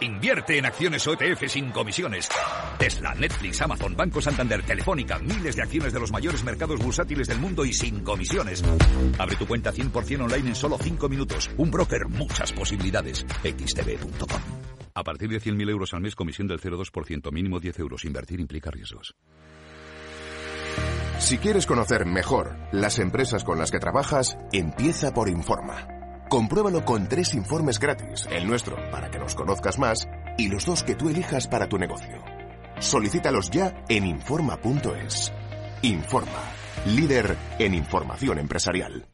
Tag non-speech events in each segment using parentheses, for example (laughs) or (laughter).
Invierte en acciones OETF sin comisiones. Tesla, Netflix, Amazon, Banco Santander, Telefónica, miles de acciones de los mayores mercados bursátiles del mundo y sin comisiones. Abre tu cuenta 100% online en solo 5 minutos. Un broker, muchas posibilidades. xtb.com. A partir de 100.000 euros al mes, comisión del 0,2%, mínimo 10 euros. Invertir implica riesgos. Si quieres conocer mejor las empresas con las que trabajas, empieza por Informa. Compruébalo con tres informes gratis, el nuestro para que nos conozcas más y los dos que tú elijas para tu negocio. Solicítalos ya en Informa.es. Informa, líder en información empresarial.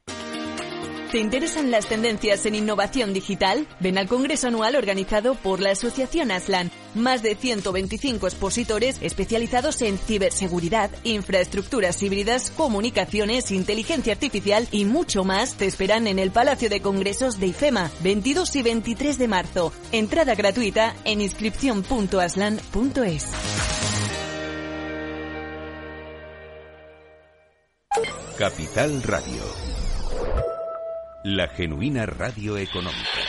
¿Te interesan las tendencias en innovación digital? Ven al Congreso Anual organizado por la Asociación Aslan. Más de 125 expositores especializados en ciberseguridad, infraestructuras híbridas, comunicaciones, inteligencia artificial y mucho más te esperan en el Palacio de Congresos de IFEMA, 22 y 23 de marzo. Entrada gratuita en inscripción.aslan.es. Capital Radio. La genuina radio económica.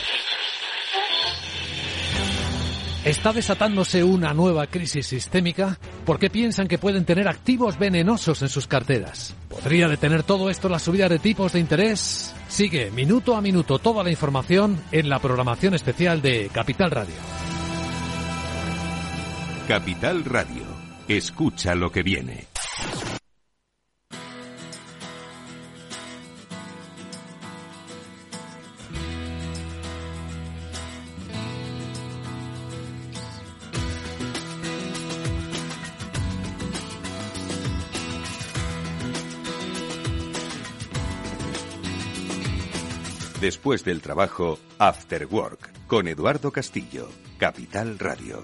¿Está desatándose una nueva crisis sistémica? ¿Por qué piensan que pueden tener activos venenosos en sus carteras? ¿Podría detener todo esto la subida de tipos de interés? Sigue minuto a minuto toda la información en la programación especial de Capital Radio. Capital Radio. Escucha lo que viene. Después del trabajo, After Work, con Eduardo Castillo, Capital Radio.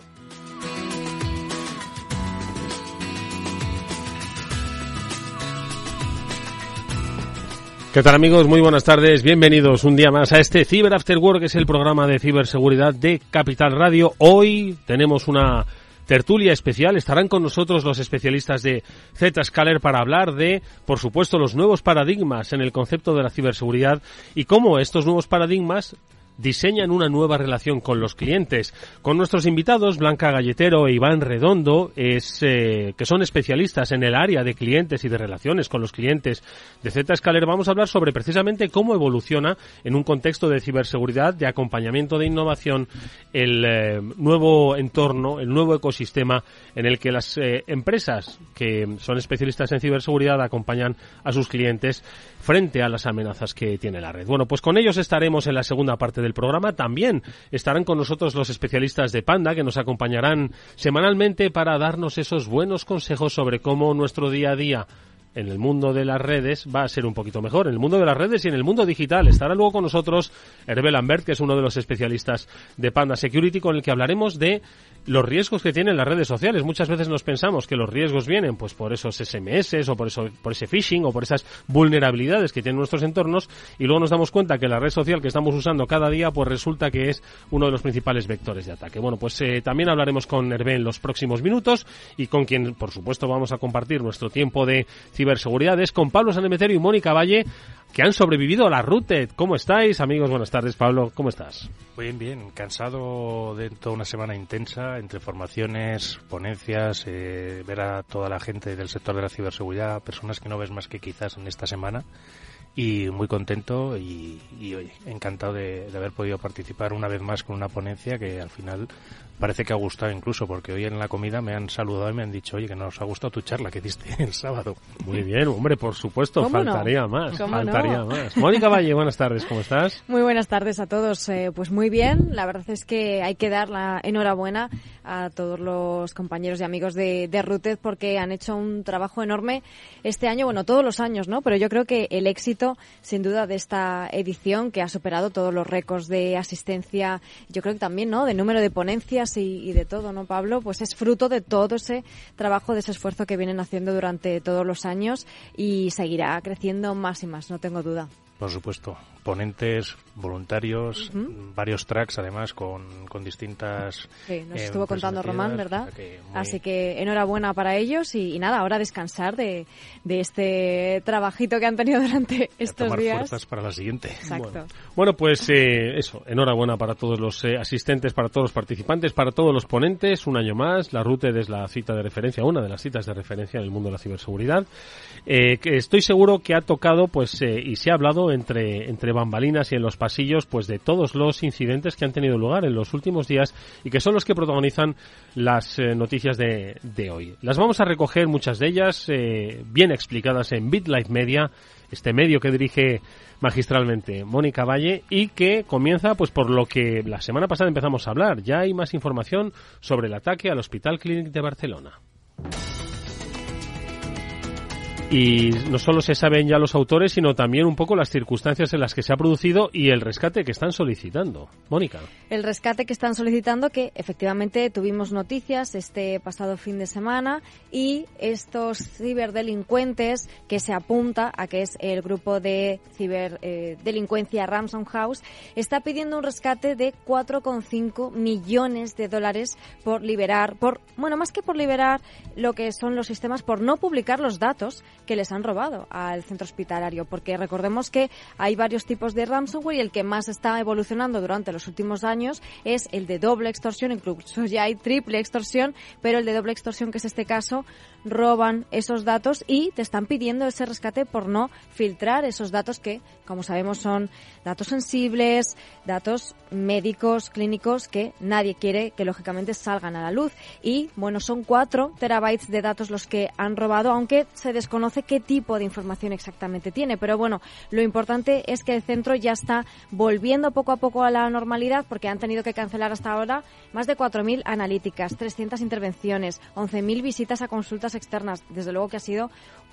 ¿Qué tal amigos? Muy buenas tardes. Bienvenidos un día más a este Cyber After Work, que es el programa de ciberseguridad de Capital Radio. Hoy tenemos una tertulia especial. Estarán con nosotros los especialistas de Zscaler para hablar de, por supuesto, los nuevos paradigmas en el concepto de la ciberseguridad y cómo estos nuevos paradigmas diseñan una nueva relación con los clientes. Con nuestros invitados, Blanca Galletero e Iván Redondo, es, eh, que son especialistas en el área de clientes y de relaciones con los clientes de Zscaler, vamos a hablar sobre precisamente cómo evoluciona en un contexto de ciberseguridad, de acompañamiento de innovación, el eh, nuevo entorno, el nuevo ecosistema en el que las eh, empresas que son especialistas en ciberseguridad acompañan a sus clientes frente a las amenazas que tiene la red. Bueno, pues con ellos estaremos en la segunda parte del programa. También estarán con nosotros los especialistas de Panda que nos acompañarán semanalmente para darnos esos buenos consejos sobre cómo nuestro día a día en el mundo de las redes va a ser un poquito mejor. En el mundo de las redes y en el mundo digital estará luego con nosotros Hervé Lambert, que es uno de los especialistas de Panda Security, con el que hablaremos de los riesgos que tienen las redes sociales. Muchas veces nos pensamos que los riesgos vienen pues por esos SMS o por eso por ese phishing o por esas vulnerabilidades que tienen nuestros entornos y luego nos damos cuenta que la red social que estamos usando cada día pues resulta que es uno de los principales vectores de ataque. Bueno, pues eh, también hablaremos con Hervé en los próximos minutos y con quien por supuesto vamos a compartir nuestro tiempo de ciberseguridad es con Pablo Sanemeterio y Mónica Valle que han sobrevivido a la RUTE. ¿Cómo estáis, amigos? Buenas tardes, Pablo. ¿Cómo estás? Bien, bien. Cansado de toda una semana intensa entre formaciones, ponencias, eh, ver a toda la gente del sector de la ciberseguridad, personas que no ves más que quizás en esta semana y muy contento y, y encantado de, de, haber podido participar una vez más con una ponencia que al final parece que ha gustado incluso, porque hoy en la comida me han saludado y me han dicho, oye, que nos ha gustado tu charla que diste (laughs) el sábado. Muy bien, hombre, por supuesto, faltaría más, faltaría más. Mónica Valle, buenas tardes, ¿cómo estás? Muy buenas tardes a todos. Eh, pues muy bien, la verdad es que hay que dar la enhorabuena a todos los compañeros y amigos de, de Rutez porque han hecho un trabajo enorme este año, bueno, todos los años, ¿no? Pero yo creo que el éxito, sin duda, de esta edición que ha superado todos los récords de asistencia, yo creo que también, ¿no? De número de ponencias y, de todo, ¿no, Pablo? Pues es fruto de todo ese trabajo, de ese esfuerzo que vienen haciendo durante todos los años y seguirá creciendo más y más, no tengo duda. Por supuesto. Ponentes, voluntarios, varios tracks además con, con distintas... Sí, nos estuvo contando Román, ¿verdad? Así que enhorabuena para ellos y, nada, ahora descansar de, de, este trabajito que han tenido durante estos tomar días. fuerzas para la siguiente. Exacto. Bueno, pues eh, eso, enhorabuena para todos los eh, asistentes, para todos los participantes, para todos los ponentes, un año más, la RUTE es la cita de referencia, una de las citas de referencia en el mundo de la ciberseguridad, eh, que estoy seguro que ha tocado, pues, y se ha hablado entre, entre bambalinas y en los pasillos, pues, de todos los incidentes que han tenido lugar en los últimos días y que son los que protagonizan las noticias de, de, hoy. Las vamos a recoger, muchas de ellas, bien explicadas en BitLife Media, este medio que dirige magistralmente Mónica Valle y que comienza pues por lo que la semana pasada empezamos a hablar. Ya hay más información sobre el ataque al Hospital Clínic de Barcelona. Y no solo se saben ya los autores, sino también un poco las circunstancias en las que se ha producido y el rescate que están solicitando. Mónica. El rescate que están solicitando, que efectivamente tuvimos noticias este pasado fin de semana, y estos ciberdelincuentes que se apunta a que es el grupo de ciberdelincuencia eh, House, está pidiendo un rescate de 4,5 millones de dólares por liberar, por, bueno, más que por liberar lo que son los sistemas, por no publicar los datos que les han robado al centro hospitalario, porque recordemos que hay varios tipos de ransomware y el que más está evolucionando durante los últimos años es el de doble extorsión, incluso ya hay triple extorsión, pero el de doble extorsión, que es este caso, roban esos datos y te están pidiendo ese rescate por no filtrar esos datos que, como sabemos, son datos sensibles, datos médicos, clínicos, que nadie quiere que lógicamente salgan a la luz. Y bueno, son cuatro terabytes de datos los que han robado, aunque se desconoce qué tipo de información exactamente tiene. Pero bueno, lo importante es que el centro ya está volviendo poco a poco a la normalidad porque han tenido que cancelar hasta ahora más de 4.000 analíticas, 300 intervenciones, 11.000 visitas a consultas externas. Desde luego que ha sido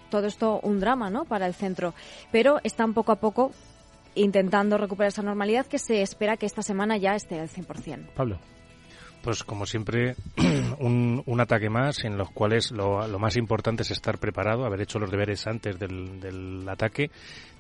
todo esto un drama, ¿no? Para el centro. Pero están poco a poco intentando recuperar esa normalidad que se espera que esta semana ya esté al 100%. Pablo. Pues como siempre, (clears throat) un, un ataque más en los cuales lo, más importante es estar preparado, haber hecho los deberes antes del, del ataque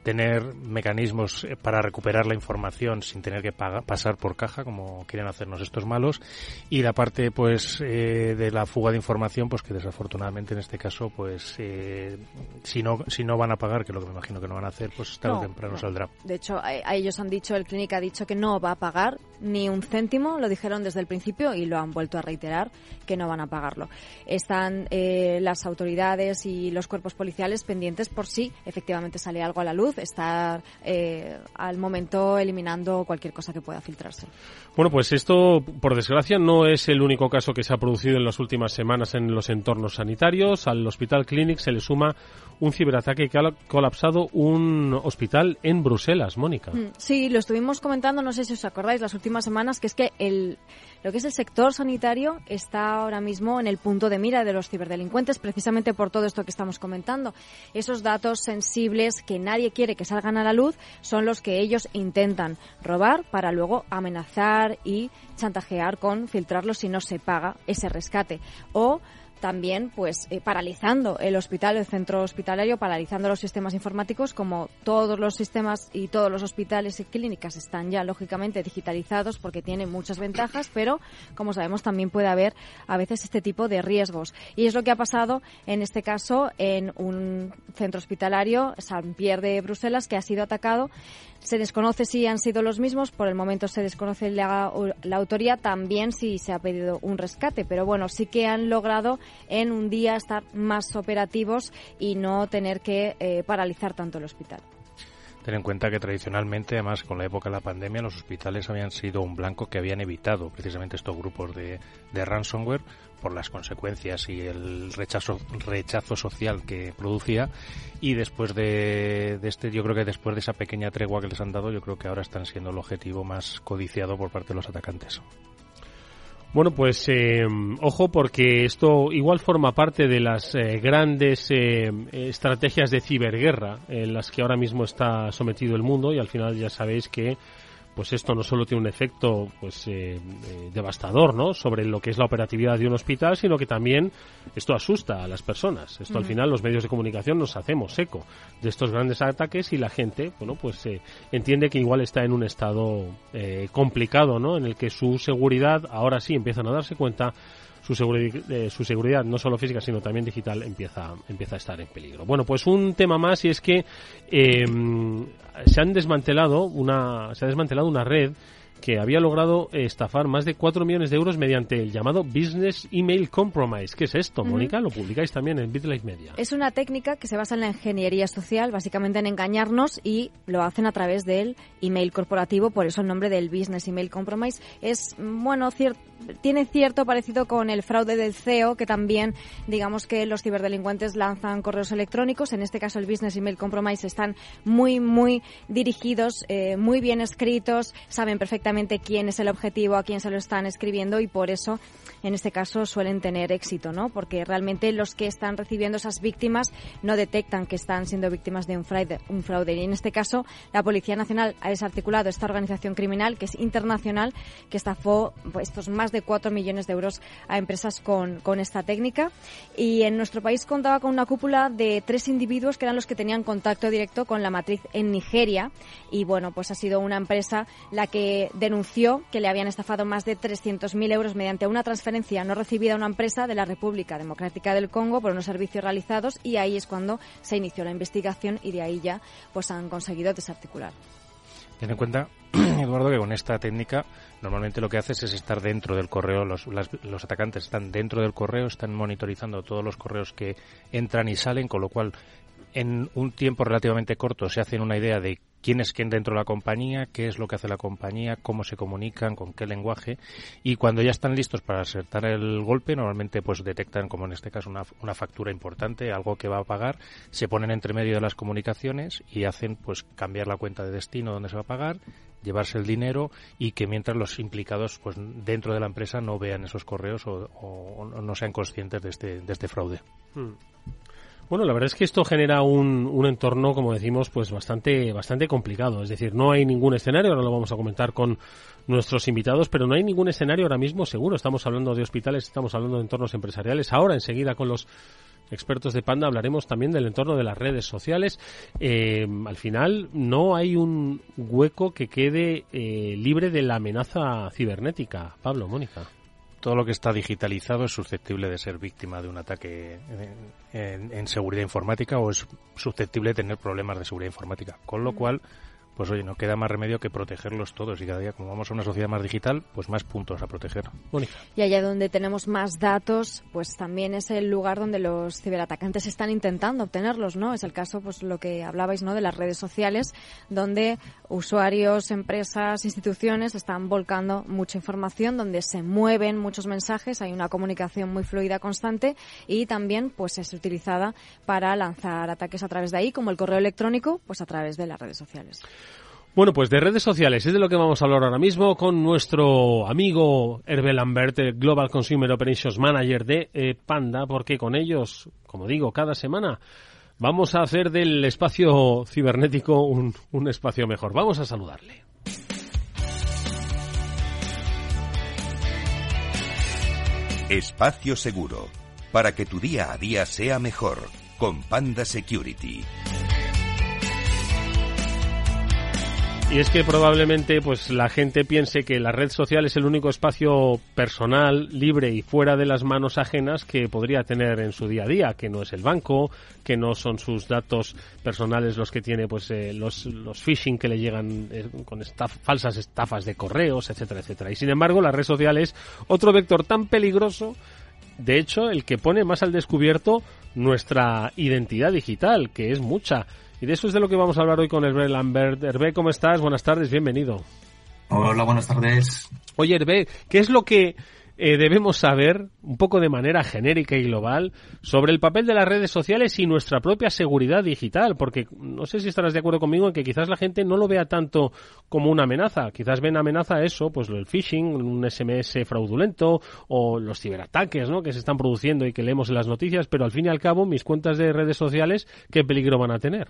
tener mecanismos eh, para recuperar la información sin tener que pasar por caja como quieren hacernos estos malos. Y la parte pues eh, de la fuga de información pues que desafortunadamente en este caso pues eh, si no si no van a pagar que lo que me imagino que no van a hacer pues tarde o temprano saldrá. De hecho a, a, ellos han dicho el clínica ha dicho que no va a pagar ni un céntimo lo dijeron desde el principio y lo han vuelto a reiterar que no van a pagarlo. Están las autoridades y los cuerpos policiales pendientes por si efectivamente sale algo a la luz estar eh, al momento eliminando cualquier cosa que pueda filtrarse. Bueno, pues esto, por desgracia, no es el único caso que se ha producido en las últimas semanas en los entornos sanitarios. Al Hospital Clinic se le suma un ciberataque que ha colapsado un hospital en Bruselas, Mónica. Mm, sí, lo estuvimos comentando, no sé si os acordáis, las últimas semanas, que es que el, lo que es el sector sanitario está ahora mismo en el punto de mira de los ciberdelincuentes, precisamente por todo esto que estamos comentando. Esos datos sensibles que nadie quiere que salgan a la luz son los que ellos intentan robar para luego amenazar y chantajear con filtrarlos si no se paga ese rescate. O también pues eh, paralizando el hospital, el centro hospitalario, paralizando los sistemas informáticos, como todos los sistemas y todos los hospitales y clínicas están ya lógicamente digitalizados porque tienen muchas ventajas, pero como sabemos también puede haber a veces este tipo de riesgos. Y es lo que ha pasado en este caso en un centro hospitalario, San Pierre de Bruselas, que ha sido atacado se desconoce si han sido los mismos, por el momento se desconoce la, la, autoría, también si se ha pedido un rescate, pero bueno, sí que han logrado en un día estar más operativos y no tener que eh, paralizar tanto el hospital. Ten en cuenta que tradicionalmente, además con la época de la pandemia, los hospitales habían sido un blanco que habían evitado precisamente estos grupos de, ransomware por las consecuencias y el rechazo, rechazo social que producía. Y después de, de, este, yo creo que después de esa pequeña tregua que les han dado, yo creo que ahora están siendo el objetivo más codiciado por parte de los atacantes. Bueno, pues eh, ojo porque esto igual forma parte de las eh, grandes eh, estrategias de ciberguerra en las que ahora mismo está sometido el mundo y al final ya sabéis que pues esto no solo tiene un efecto pues eh, eh, devastador no sobre lo que es la operatividad de un hospital sino que también esto asusta a las personas. Esto al final los medios de comunicación nos hacemos eco de estos grandes ataques y la gente bueno pues eh, entiende que igual está en un estado complicado no en el que su seguridad ahora sí empiezan a darse cuenta su, seguridad, su seguridad, no solo física, sino también digital, empieza, empieza a estar en peligro. Bueno, pues un tema más y es que em, se han desmantelado una, se ha desmantelado una red que había logrado estafar más de 4 millones de euros mediante el llamado Business Email Compromise. ¿Qué es esto, Mónica? Lo publicáis también en BitLife Media. Es una técnica que se basa en la ingeniería social, básicamente en engañarnos y lo hacen a través del email corporativo, por eso el nombre del Business Email Compromise es, bueno, cierto tiene cierto parecido con el fraude del CEO, que también, digamos que los ciberdelincuentes lanzan correos electrónicos. En este caso, el Business Email Compromise están muy, muy dirigidos, eh, muy bien escritos, saben perfectamente quién es el objetivo, a quién se lo están escribiendo y por eso, en este caso, suelen tener éxito, ¿no? Porque realmente los que están recibiendo esas víctimas no detectan que están siendo víctimas de un fraude. Un fraude. Y en este caso, la Policía Nacional ha desarticulado esta organización criminal, que es internacional, que estafó pues, estos más de 4 millones de euros a empresas con, con esta técnica. Y en nuestro país contaba con una cúpula de tres individuos que eran los que tenían contacto directo con la matriz en Nigeria. Y bueno, pues ha sido una empresa la que denunció que le habían estafado más de 300.000 euros mediante una transferencia no recibida a una empresa de la República Democrática del Congo por unos servicios realizados y ahí es cuando se inició la investigación y de ahí ya pues han conseguido desarticular. Ten en cuenta, (clears throat) Eduardo, que con esta técnica normalmente lo que haces es estar dentro del correo, los, los atacantes están dentro del correo, están monitorizando todos los correos que entran y salen, con lo cual en un tiempo relativamente corto se hacen una idea de quién es quién dentro de la compañía, qué es lo que hace la compañía, cómo se comunican, con qué lenguaje y cuando ya están listos para acertar el golpe, normalmente pues detectan como en este caso una, una factura importante, algo que va a pagar, se ponen entre medio de las comunicaciones y hacen pues cambiar la cuenta de destino donde se va a pagar, llevarse el dinero y que mientras los implicados pues dentro de la empresa no vean esos correos o, no sean conscientes de este, de este fraude. Hmm. Bueno, la verdad es que esto genera un, un, entorno, como decimos, pues bastante, bastante complicado. Es decir, no hay ningún escenario, ahora lo vamos a comentar con nuestros invitados, pero no hay ningún escenario ahora mismo seguro. Estamos hablando de hospitales, estamos hablando de entornos empresariales. Ahora, enseguida, con los expertos de Panda hablaremos también del entorno de las redes sociales. Eh, al final, no hay un hueco que quede eh, libre de la amenaza cibernética. Pablo, Mónica todo lo que está digitalizado es susceptible de ser víctima de un ataque en, seguridad informática o es susceptible de tener problemas de seguridad informática. Con lo cual, pues oye, no queda más remedio que protegerlos todos y cada día como vamos a una sociedad más digital, pues más puntos a proteger. Y allá donde tenemos más datos, pues también es el lugar donde los ciberatacantes están intentando obtenerlos, ¿no? Es el caso, pues lo que hablabais, ¿no? De las redes sociales, donde usuarios, empresas, instituciones están volcando mucha información, donde se mueven muchos mensajes, hay una comunicación muy fluida constante y también, pues es utilizada para lanzar ataques a través de ahí, como el correo electrónico, pues a través de las redes sociales. Bueno, pues de redes sociales es de lo que vamos a hablar ahora mismo con nuestro amigo Hervé Lambert, Global Consumer Operations Manager de eh, Panda, porque con ellos, como digo, cada semana vamos a hacer del espacio cibernético un, un espacio mejor. Vamos a saludarle. Espacio seguro, para que tu día a día sea mejor, con Panda Security. Y es que probablemente pues la gente piense que la red social es el único espacio personal, libre y fuera de las manos ajenas que podría tener en su día a día, que no es el banco, que no son sus datos personales los que tiene pues eh, los, los phishing que le llegan eh, con falsas estafas de correos, etcétera, etcétera. Y sin embargo, la red social es otro vector tan peligroso, de hecho, el que pone más al descubierto nuestra identidad digital, que es mucha y de eso es de lo que vamos a hablar hoy con Hervé Lambert. Hervé, ¿cómo estás? Buenas tardes, bienvenido. Hola, buenas tardes. Oye, Hervé, ¿qué es lo que eh, debemos saber, un poco de manera genérica y global, sobre el papel de las redes sociales y nuestra propia seguridad digital? Porque no sé si estarás de acuerdo conmigo en que quizás la gente no lo vea tanto como una amenaza. Quizás ven amenaza eso, pues el phishing, un SMS fraudulento o los ciberataques ¿no? que se están produciendo y que leemos en las noticias, pero al fin y al cabo mis cuentas de redes sociales, ¿qué peligro van a tener?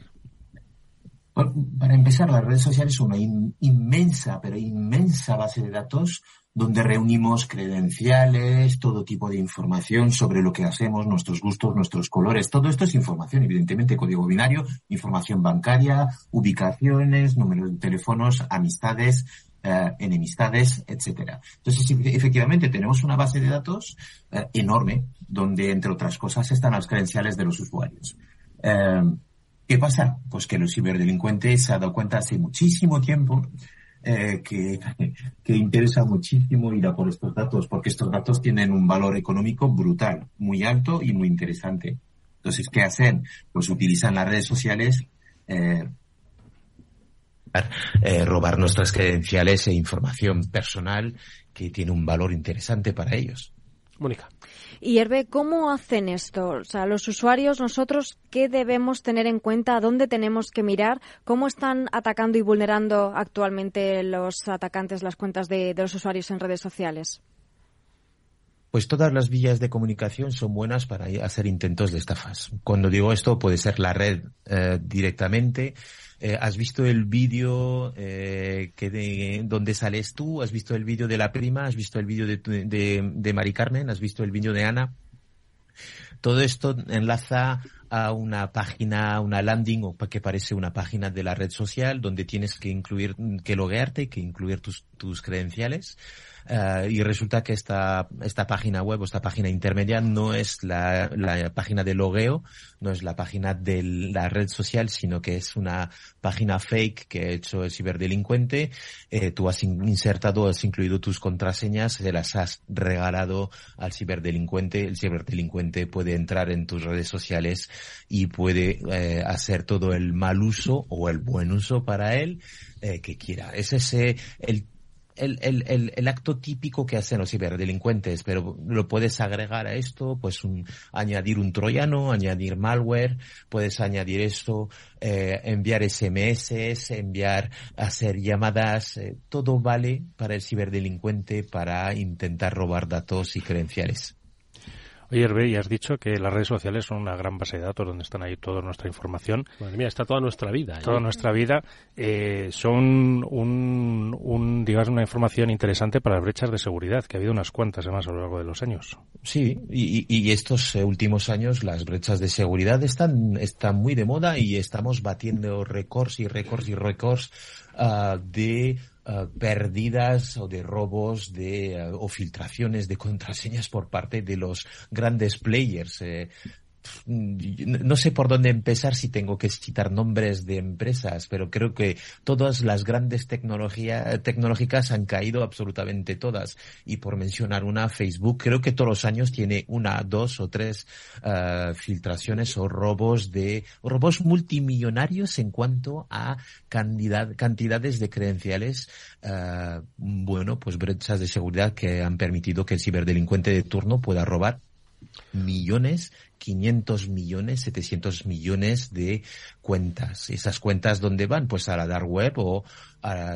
para empezar, las redes sociales son una inmensa, pero inmensa base de datos donde reunimos credenciales, todo tipo de información sobre lo que hacemos, nuestros gustos, nuestros colores. Todo esto es información, evidentemente, código binario, información bancaria, ubicaciones, números de teléfonos, amistades, eh, enemistades, etcétera. Entonces, efectivamente, tenemos una base de datos eh, enorme donde, entre otras cosas, están las credenciales de los usuarios. Eh, ¿Qué pasa? Pues que los ciberdelincuentes se han dado cuenta hace muchísimo tiempo que, (laughs) que interesa muchísimo ir a por estos datos, porque estos datos tienen un valor económico brutal, muy alto y muy interesante. Entonces, ¿qué hacen? Pues utilizan las redes sociales eh, robar nuestras credenciales e información personal que tiene un valor interesante para ellos. Mónica. Y Hervé, ¿cómo hacen esto? O sea, los usuarios, nosotros, ¿qué debemos tener en cuenta? ¿Dónde tenemos que mirar? ¿Cómo están atacando y vulnerando actualmente los atacantes las cuentas de, los usuarios en redes sociales? Pues todas las vías de comunicación son buenas para hacer intentos de estafas. Cuando digo esto, puede ser la red eh, directamente, eh, ¿Has visto el vídeo eh, que de, donde sales tú? ¿Has visto el vídeo de la prima? ¿Has visto el vídeo de, de, de Mari Carmen? ¿Has visto el vídeo de Ana? Todo esto enlaza a una página, una landing o que parece una página de la red social donde tienes que incluir, que loguearte, que incluir tus, tus credenciales. Uh, y resulta que esta, esta página web o esta página intermedia no es la, la, página de logueo, no es la página de la red social, sino que es una página fake que ha hecho el ciberdelincuente. Eh, tú has insertado, has incluido tus contraseñas, se las has regalado al ciberdelincuente. El ciberdelincuente puede entrar en tus redes sociales y puede eh, hacer todo el mal uso o el buen uso para él eh, que quiera. Es ese el el, el, el, acto típico que hacen los ciberdelincuentes, pero lo puedes agregar a esto, pues un, añadir un troyano, añadir malware, puedes añadir esto, eh, enviar SMS, enviar, hacer llamadas, eh, todo vale para el ciberdelincuente para intentar robar datos y credenciales. Oye, Hervé, ya has dicho que las redes sociales son una gran base de datos donde están ahí toda nuestra información. Madre mía, está toda nuestra vida. ¿eh? Toda nuestra vida. Eh, son un, un, digamos, una información interesante para las brechas de seguridad, que ha habido unas cuantas además a lo largo de los años. Sí, y, y estos eh, últimos años las brechas de seguridad están, están muy de moda y estamos batiendo récords y récords y récords uh, de Uh, pérdidas o de robos de, uh, o filtraciones de contraseñas por parte de los grandes players. Eh, no sé por dónde empezar si tengo que citar nombres de empresas, pero creo que todas las grandes tecnológicas han caído absolutamente todas. Y por mencionar una, Facebook creo que todos los años tiene una, dos o tres uh, filtraciones o robos de robos multimillonarios en cuanto a cantidad, cantidades de credenciales, uh, bueno, pues brechas de seguridad que han permitido que el ciberdelincuente de turno pueda robar millones 500 millones, 700 millones de cuentas. ¿Esas cuentas dónde van? Pues a la dark web o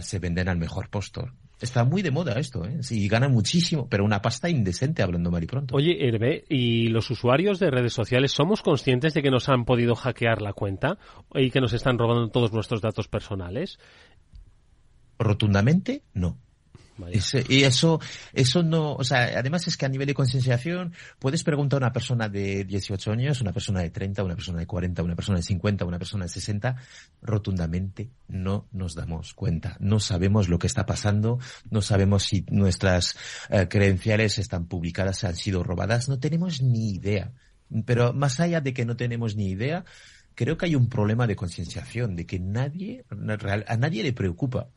se venden al mejor postor. Está muy de moda esto, ¿eh? Sí, gana muchísimo, pero una pasta indecente hablando mal y pronto. Oye, Hervé, ¿y los usuarios de redes sociales somos conscientes de que nos han podido hackear la cuenta y que nos están robando todos nuestros datos personales? Rotundamente, no y eso, eso no, o sea, además es que a nivel de concienciación puedes preguntar a una persona de 18 años, una persona de 30, una persona de 40, una persona de 50, una persona de 60, rotundamente no nos damos cuenta. No sabemos lo que está pasando, no sabemos si nuestras eh, credenciales están publicadas, han sido robadas, no tenemos ni idea. Pero más allá de que no tenemos ni idea, creo que hay un problema de concienciación, de que nadie, a nadie le preocupa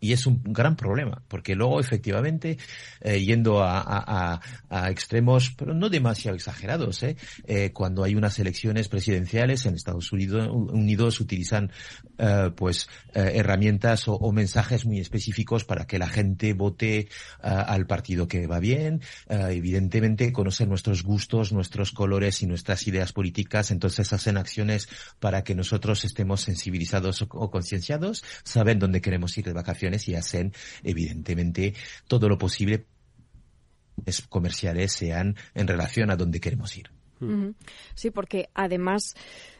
y es un gran problema, porque luego efectivamente, eh, yendo a, extremos, pero no demasiado exagerados, ¿eh? ¿eh? cuando hay unas elecciones presidenciales en Estados Unidos, Unidos utilizan eh, pues herramientas o, mensajes muy específicos para que la gente vote al partido que va bien, evidentemente conocen nuestros gustos, nuestros colores y nuestras ideas políticas, entonces hacen acciones para que nosotros estemos sensibilizados o concienciados, saben dónde queremos ir de vacaciones y hacen, evidentemente, todo lo posible comerciales sean en relación a donde queremos ir. Sí, porque además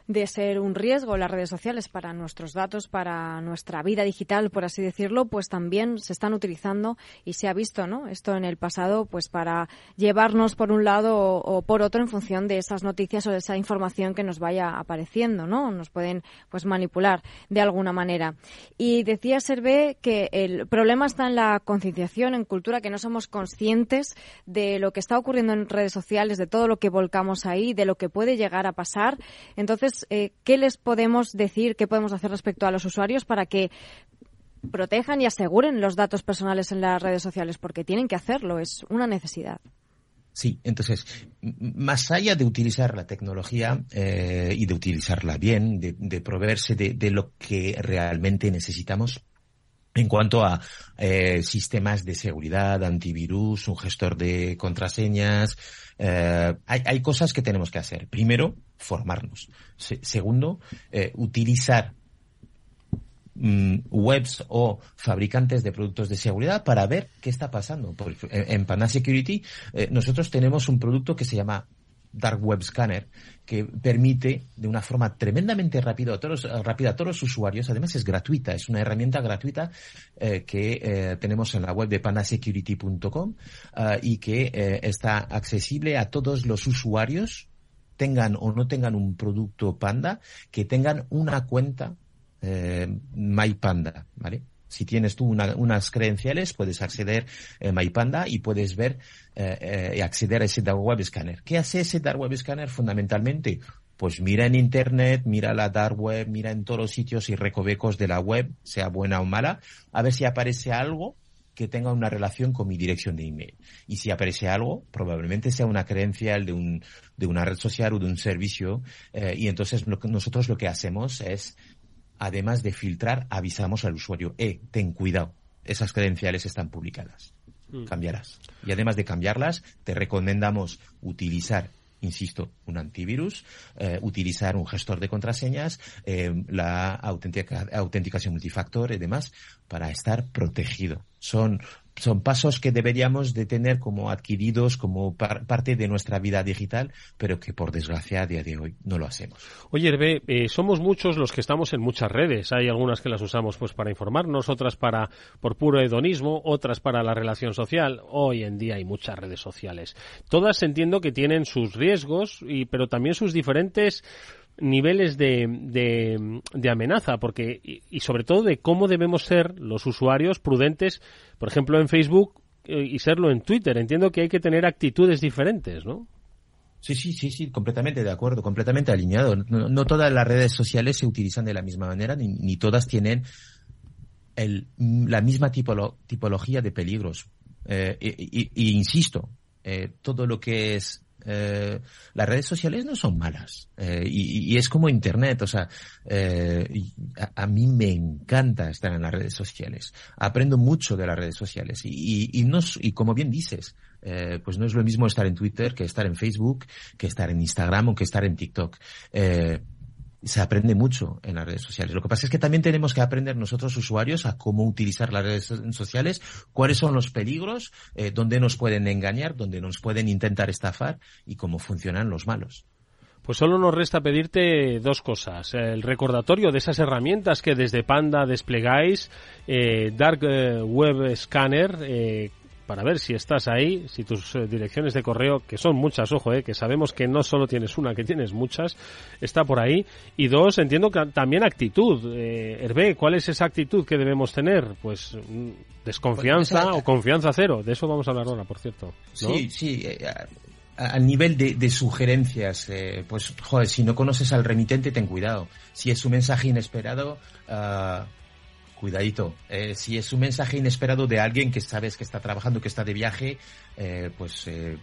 de ser un riesgo las redes sociales para nuestros datos, para nuestra vida digital, por así decirlo, pues también se están utilizando y se ha visto, ¿no? Esto en el pasado, pues para llevarnos por un lado o, por otro en función de esas noticias o de esa información que nos vaya apareciendo, ¿no? Nos pueden, pues, manipular de alguna manera. Y decía Servé que el problema está en la concienciación, en cultura, que no somos conscientes de lo que está ocurriendo en redes sociales, de todo lo que volcamos ahí, de lo que puede llegar a pasar. Entonces, eh, ¿qué les podemos decir, qué podemos hacer respecto a los usuarios para que protejan y aseguren los datos personales en las redes sociales? Porque tienen que hacerlo, es una necesidad. Sí, entonces, más allá de utilizar la tecnología eh, y de utilizarla bien, de, proveerse de, lo que realmente necesitamos, en cuanto a eh, sistemas de seguridad, antivirus, un gestor de contraseñas, eh, hay, cosas que tenemos que hacer. Primero, formarnos. segundo, eh, utilizar mm, webs o fabricantes de productos de seguridad para ver qué está pasando. en, Panda Security nosotros tenemos un producto que se llama Dark Web Scanner, que permite de una forma tremendamente rápida a todos, rápida a todos los usuarios. Además es gratuita, es una herramienta gratuita eh, que eh, tenemos en la web de panasecurity.com eh, y que está accesible a todos los usuarios, tengan o no tengan un producto Panda, que tengan una cuenta MyPanda, ¿vale? Si tienes tú unas credenciales, puedes acceder a MyPanda y puedes ver eh, eh, acceder a ese Dark Web Scanner. ¿Qué hace ese Dark Web Scanner fundamentalmente? Pues mira en Internet, mira la Dark Web, mira en todos los sitios y recovecos de la web, sea buena o mala, a ver si aparece algo que tenga una relación con mi dirección de email. Y si aparece algo, probablemente sea una credencial de, un, de una red social o de un servicio. Eh, y entonces nosotros lo que hacemos es además de filtrar, avisamos al usuario, eh, ten cuidado, esas credenciales están publicadas. Mm. Cambiarás. Y además de cambiarlas, te recomendamos utilizar insisto, un antivirus, eh, utilizar un gestor de contraseñas, eh, la autenticación multifactor y demás para estar protegido. Son son pasos que deberíamos de tener como adquiridos, como parte de nuestra vida digital, pero que por desgracia a día de hoy no lo hacemos. Oye, Hervé, eh, somos muchos los que estamos en muchas redes. Hay algunas que las usamos pues para informarnos, otras para por puro hedonismo, otras para la relación social. Hoy en día hay muchas redes sociales. Todas entiendo que tienen sus riesgos, y, pero también sus diferentes niveles de, de, amenaza, porque y, sobre todo de cómo debemos ser los usuarios prudentes, por ejemplo en Facebook eh, y serlo en Twitter. Entiendo que hay que tener actitudes diferentes, ¿no? Sí, sí, sí, sí, completamente de acuerdo, completamente alineado. No, todas las redes sociales se utilizan de la misma manera, ni, todas tienen el, la misma tipología de peligros. Eh, y, insisto, eh, todo lo que es eh, las redes sociales no son malas eh, y, es como internet o sea eh, a, mí me encanta estar en las redes sociales aprendo mucho de las redes sociales y, no, y como bien dices pues no es lo mismo estar en Twitter que estar en Facebook que estar en Instagram o que estar en TikTok se aprende mucho en las redes sociales. Lo que pasa es que también tenemos que aprender nosotros usuarios a cómo utilizar las redes sociales, cuáles son los peligros, eh, dónde nos pueden engañar, dónde nos pueden intentar estafar y cómo funcionan los malos. Pues solo nos resta pedirte dos cosas. El recordatorio de esas herramientas que desde Panda desplegáis, eh, Dark eh, Web Scanner, eh, para ver si estás ahí, si tus eh, direcciones de correo, que son muchas, ojo, eh, que sabemos que no solo tienes una, que tienes muchas, está por ahí. Y dos, entiendo que también actitud. Eh, Hervé, ¿cuál es esa actitud que debemos tener? Pues mm, desconfianza pues o confianza cero. De eso vamos a hablar ahora, por cierto. Sí, sí. Eh, al nivel de, sugerencias, pues, joder, si no conoces al remitente, ten cuidado. Si es un mensaje inesperado, uh, cuidadito. Eh, si es un mensaje inesperado de alguien que sabes que está trabajando, que está de viaje, eh, pues eh,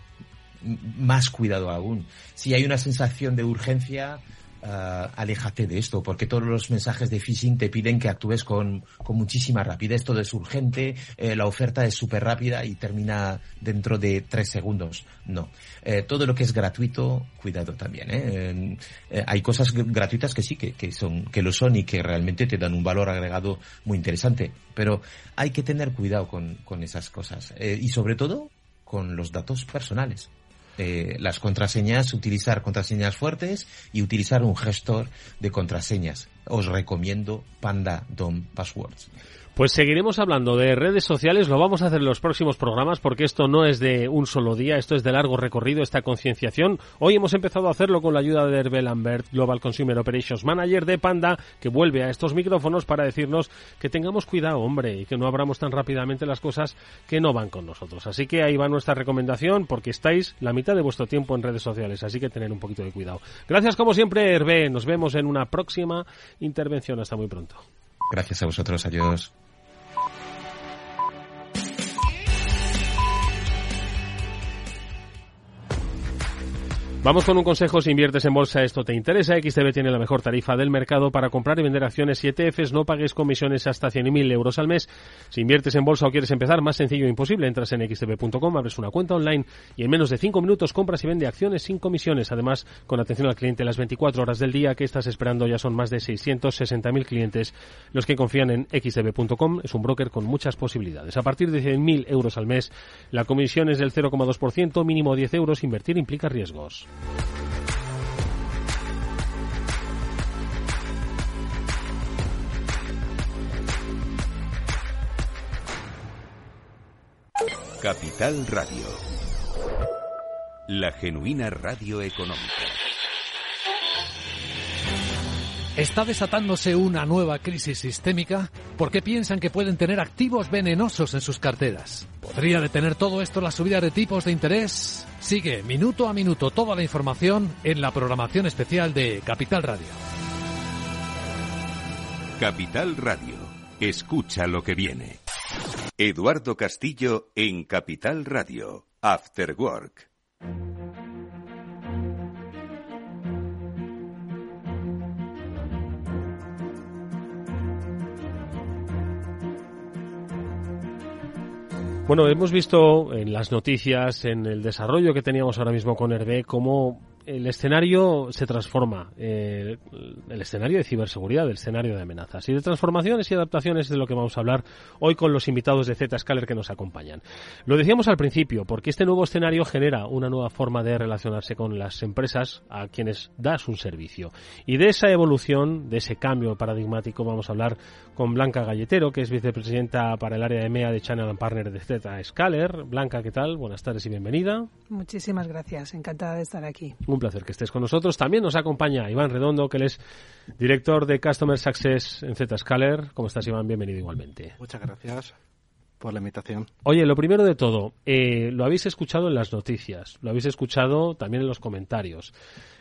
más cuidado aún. Si hay una sensación de urgencia, uh, aléjate de esto, porque todos los mensajes de phishing te piden que actúes con, con muchísima rapidez, todo es urgente, eh, la oferta es súper rápida y termina dentro de tres segundos. No. Eh, todo lo que es gratuito, cuidado también. hay cosas gratuitas que sí, que, que, son, que lo son y que realmente te dan un valor agregado muy interesante, pero hay que tener cuidado con, con esas cosas y sobre todo con los datos personales. Eh, las contraseñas, utilizar contraseñas fuertes y utilizar un gestor de contraseñas. Os recomiendo Panda DOM Passwords. Pues seguiremos hablando de redes sociales, lo vamos a hacer en los próximos programas porque esto no es de un solo día, esto es de largo recorrido, esta concienciación. Hoy hemos empezado a hacerlo con la ayuda de Hervé Lambert, Global Consumer Operations Manager de Panda, que vuelve a estos micrófonos para decirnos que tengamos cuidado, hombre, y que no abramos tan rápidamente las cosas que no van con nosotros. Así que ahí va nuestra recomendación porque estáis la mitad de vuestro tiempo en redes sociales, así que tener un poquito de cuidado. Gracias como siempre, Hervé, nos vemos en una próxima intervención. Hasta muy pronto. Gracias a vosotros, adiós. Vamos con un consejo si inviertes en bolsa, esto te interesa. XTB tiene la mejor tarifa del mercado para comprar y vender acciones y ETFs. No pagues comisiones hasta 100.000 euros al mes. Si inviertes en bolsa o quieres empezar, más sencillo imposible. Entras en xtb.com, abres una cuenta online y en menos de 5 minutos compras y vende acciones sin comisiones. Además, con atención al cliente las 24 horas del día que estás esperando ya son más de 660.000 clientes los que confían en xtb.com. Es un broker con muchas posibilidades. A partir de 100.000 euros al mes, la comisión es del 0,2%, mínimo 10 euros. Invertir implica riesgos. Capital Radio. La genuina radio económica. ¿Está desatándose una nueva crisis sistémica? ¿Por qué piensan que pueden tener activos venenosos en sus carteras? ¿Podría detener todo esto la subida de tipos de interés? Sigue minuto a minuto toda la información en la programación especial de Capital Radio. Capital Radio. Escucha lo que viene. Eduardo Castillo en Capital Radio. After Work. Bueno, hemos visto en las noticias, en el desarrollo que teníamos ahora mismo con Hervé, cómo el escenario se transforma, eh, el escenario de ciberseguridad, el escenario de amenazas y de transformaciones y adaptaciones de lo que vamos a hablar hoy con los invitados de Zscaler que nos acompañan. Lo decíamos al principio, porque este nuevo escenario genera una nueva forma de relacionarse con las empresas a quienes das un servicio. Y de esa evolución, de ese cambio paradigmático, vamos a hablar con Blanca Galletero, que es vicepresidenta para el área de EMEA de Channel and Partner de Zscaler. Blanca, ¿qué tal? Buenas tardes y bienvenida. Muchísimas gracias, encantada de estar aquí. Un placer que estés con nosotros. También nos acompaña Iván Redondo, que él es director de Customer Success en Zscaler. ¿Cómo estás, Iván? Bienvenido igualmente. Muchas gracias por la invitación. Oye, lo primero de todo, eh, lo habéis escuchado en las noticias, lo habéis escuchado también en los comentarios.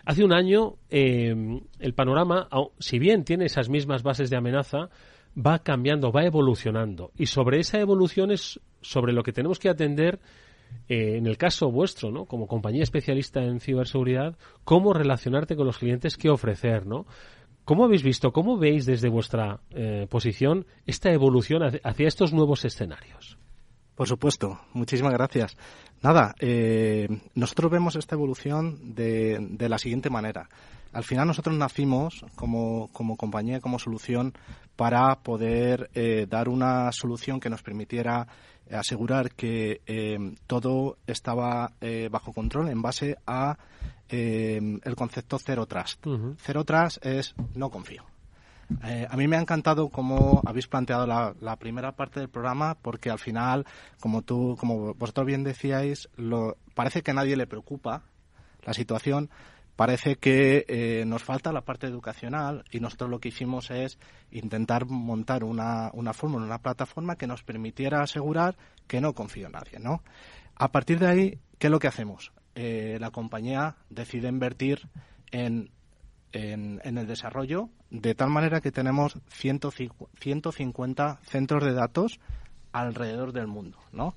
Hace un año, eh, el panorama, si bien tiene esas mismas bases de amenaza, va cambiando, va evolucionando. Y sobre esa evolución es sobre lo que tenemos que atender eh, en el caso vuestro, ¿no? Como compañía especialista en ciberseguridad, cómo relacionarte con los clientes, qué ofrecer, ¿no? ¿Cómo habéis visto, cómo veis desde vuestra eh, posición esta evolución hacia estos nuevos escenarios? Por supuesto, muchísimas gracias. Nada, eh, nosotros vemos esta evolución de, de, la siguiente manera. Al final nosotros nacimos como, como compañía, como solución, para poder eh, dar una solución que nos permitiera asegurar que eh, todo estaba eh, bajo control en base a eh, el concepto Zero Trust. Zero Trust es no confío. a mí me ha encantado cómo habéis planteado la, primera parte del programa porque al final, como tú, como vosotros bien decíais, lo, parece que a nadie le preocupa la situación, parece que eh, nos falta la parte educacional y nosotros lo que hicimos es intentar montar una, una fórmula, una plataforma que nos permitiera asegurar que no confío en nadie, ¿no? A partir de ahí, ¿qué es lo que hacemos? Eh, la compañía decide invertir en, en, el desarrollo de tal manera que tenemos 150 centros de datos alrededor del mundo, ¿no?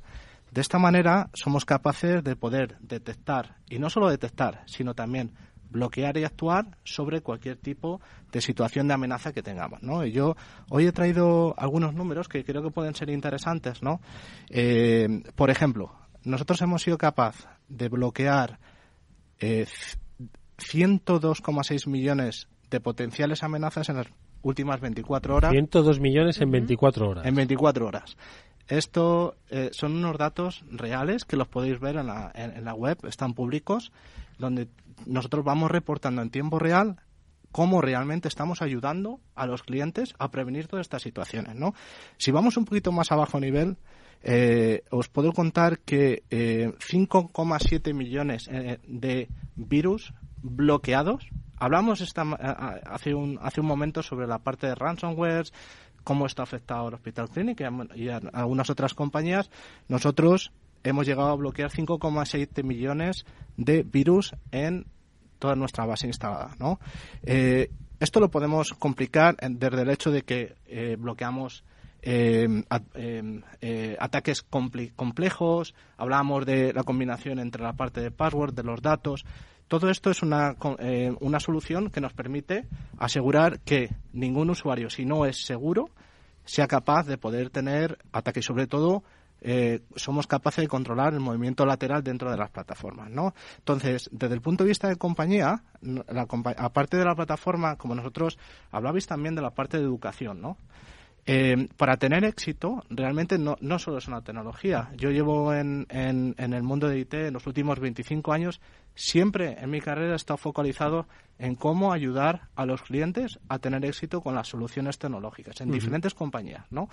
De esta manera somos capaces de poder detectar, y no solo detectar, sino también bloquear y actuar sobre cualquier tipo de situación de amenaza que tengamos. ¿no? Y yo hoy he traído algunos números que creo que pueden ser interesantes. ¿no? Eh, por ejemplo, nosotros hemos sido capaces de bloquear eh, 102,6 millones de potenciales amenazas en las últimas 24 horas. 102 millones en 24 horas. En 24 horas. Esto eh, son unos datos reales que los podéis ver en la, en la web, están públicos, donde nosotros vamos reportando en tiempo real cómo realmente estamos ayudando a los clientes a prevenir todas estas situaciones, ¿no? Si vamos un poquito más abajo nivel, eh, os puedo contar que 5,7 eh, millones eh, de virus bloqueados. Hablamos esta, hace, un, hace un momento sobre la parte de ransomware, cómo está afectado al Hospital Clinic y a, algunas otras compañías. Nosotros hemos llegado a bloquear 5,7 millones de virus en toda nuestra base instalada. ¿no? esto lo podemos complicar desde el hecho de que bloqueamos Em, em, eh, ataques complejos, hablábamos de la combinación entre la parte de password, de los datos. Todo esto es una, eh, una solución que nos permite asegurar que ningún usuario, si no es seguro, sea capaz de poder tener ataques. Sobre todo, eh, somos capaces de controlar el movimiento lateral dentro de las plataformas, ¿no? Entonces, desde el punto de vista de compañía, aparte de la plataforma, como nosotros hablabais también de la parte de educación, ¿no? Eh, para tener éxito, realmente no, no solo es una tecnología. Yo llevo en, en, el mundo de IT en los últimos 25 años, siempre en mi carrera he estado focalizado en cómo ayudar a los clientes a tener éxito con las soluciones tecnológicas en diferentes compañías. ¿no?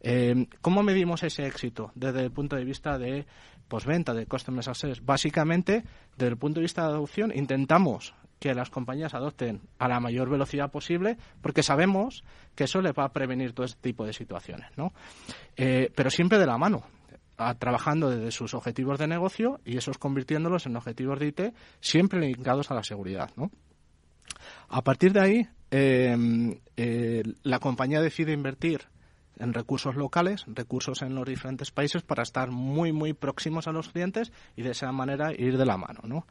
Eh, ¿Cómo medimos ese éxito desde el punto de vista de postventa, de Customer Success? Básicamente, desde el punto de vista de adopción, intentamos que las compañías adopten a la mayor velocidad posible, porque sabemos que eso les va a prevenir todo este tipo de situaciones, ¿no? Eh, pero siempre de la mano, trabajando desde sus objetivos de negocio y esos convirtiéndolos en objetivos de IT, siempre linkados a la seguridad, ¿no? A partir de ahí, eh, eh, la compañía decide invertir en recursos locales, recursos en los diferentes países para estar muy, muy próximos a los clientes y de esa manera ir de la mano. ¿no?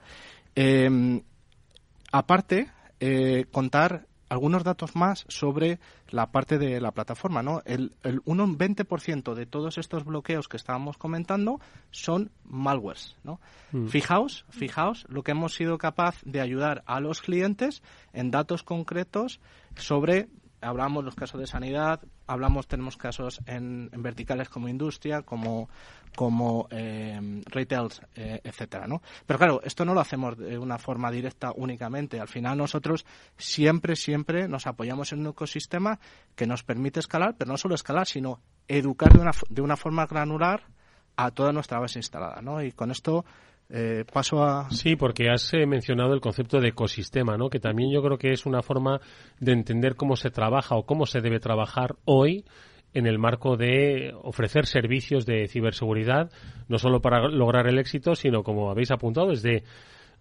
Aparte, eh, contar algunos datos más sobre la parte de la plataforma, ¿no? El, el un 20% de todos estos bloqueos que estábamos comentando son malwares, ¿no? Mm. Fijaos, fijaos lo que hemos sido capaz de ayudar a los clientes en datos concretos sobre hablamos los casos de sanidad, hablamos, tenemos casos en, verticales como industria, como, como eh, retails, etcétera, ¿no? Pero claro, esto no lo hacemos de una forma directa únicamente. Al final nosotros siempre, siempre nos apoyamos en un ecosistema que nos permite escalar, pero no solo escalar, sino educar de una, de una forma granular a toda nuestra base instalada, ¿no? Y con esto eh, paso a. Sí, porque has eh, mencionado el concepto de ecosistema, ¿no? Que también yo creo que es una forma de entender cómo se trabaja o cómo se debe trabajar hoy en el marco de ofrecer servicios de ciberseguridad, no solo para lograr el éxito, sino, como habéis apuntado, desde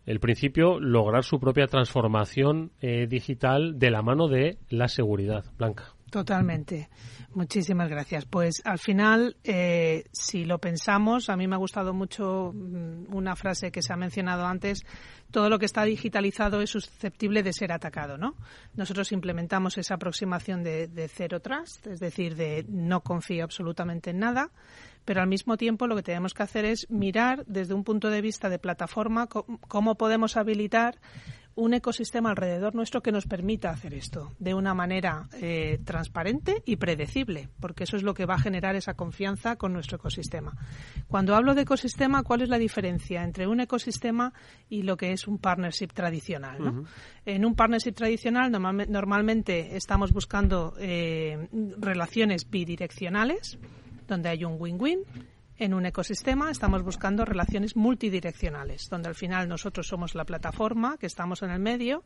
el principio, lograr su propia transformación eh, digital de la mano de la seguridad. Blanca. Totalmente. Muchísimas gracias. Pues al final, eh, si lo pensamos, a mí me ha gustado mucho mm, una frase que se ha mencionado antes, todo lo que está digitalizado es susceptible de ser atacado, ¿no? Nosotros implementamos esa aproximación de, de cero trust, es decir, de no confío absolutamente en nada, pero al mismo tiempo lo que tenemos que hacer es mirar desde un punto de vista de plataforma cómo podemos habilitar un ecosistema alrededor nuestro que nos permita hacer esto de una manera eh, transparente y predecible, porque eso es lo que va a generar esa confianza con nuestro ecosistema. Cuando hablo de ecosistema, ¿cuál es la diferencia entre un ecosistema y lo que es un partnership tradicional? En un partnership tradicional normalmente estamos buscando eh, relaciones bidireccionales, donde hay un win-win en un ecosistema estamos buscando relaciones multidireccionales, donde al final nosotros somos la plataforma, que estamos en el medio,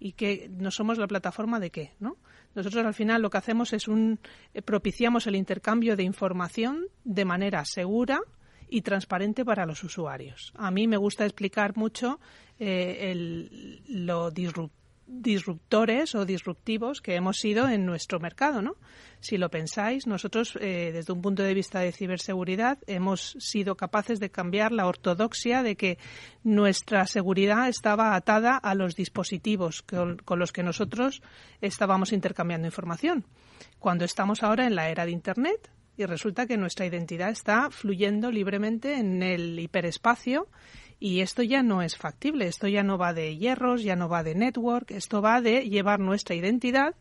y que no somos la plataforma de qué, ¿no? Nosotros al final lo que hacemos es un eh, propiciamos el intercambio de información de manera segura y transparente para los usuarios. A mí me gusta explicar mucho eh, el, lo disruptivo disruptores o disruptivos que hemos sido en nuestro mercado, ¿no? Si lo pensáis, nosotros eh, desde un punto de vista de ciberseguridad hemos sido capaces de cambiar la ortodoxia de que nuestra seguridad estaba atada a los dispositivos con, con los que nosotros estábamos intercambiando información. Cuando estamos ahora en la era de Internet, y resulta que nuestra identidad está fluyendo libremente en el hiperespacio Y esto ya no es factible, esto ya no va de hierros, ya no va de network, esto va de llevar nuestra identidad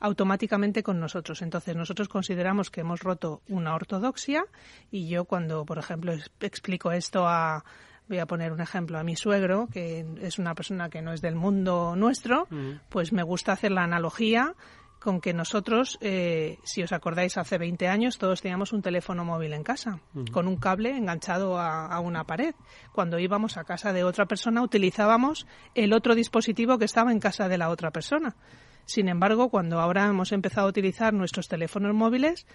automáticamente con nosotros. Entonces, nosotros consideramos que hemos roto una ortodoxia y yo cuando, por ejemplo, explico esto a, voy a poner un ejemplo a mi suegro, que es una persona que no es del mundo nuestro, pues me gusta hacer la analogía con que nosotros, eh, si os acordáis, hace 20 años todos teníamos un teléfono móvil en casa, con un cable enganchado a, una pared. Cuando íbamos a casa de otra persona utilizábamos el otro dispositivo que estaba en casa de la otra persona. Sin embargo, cuando ahora hemos empezado a utilizar nuestros teléfonos móviles,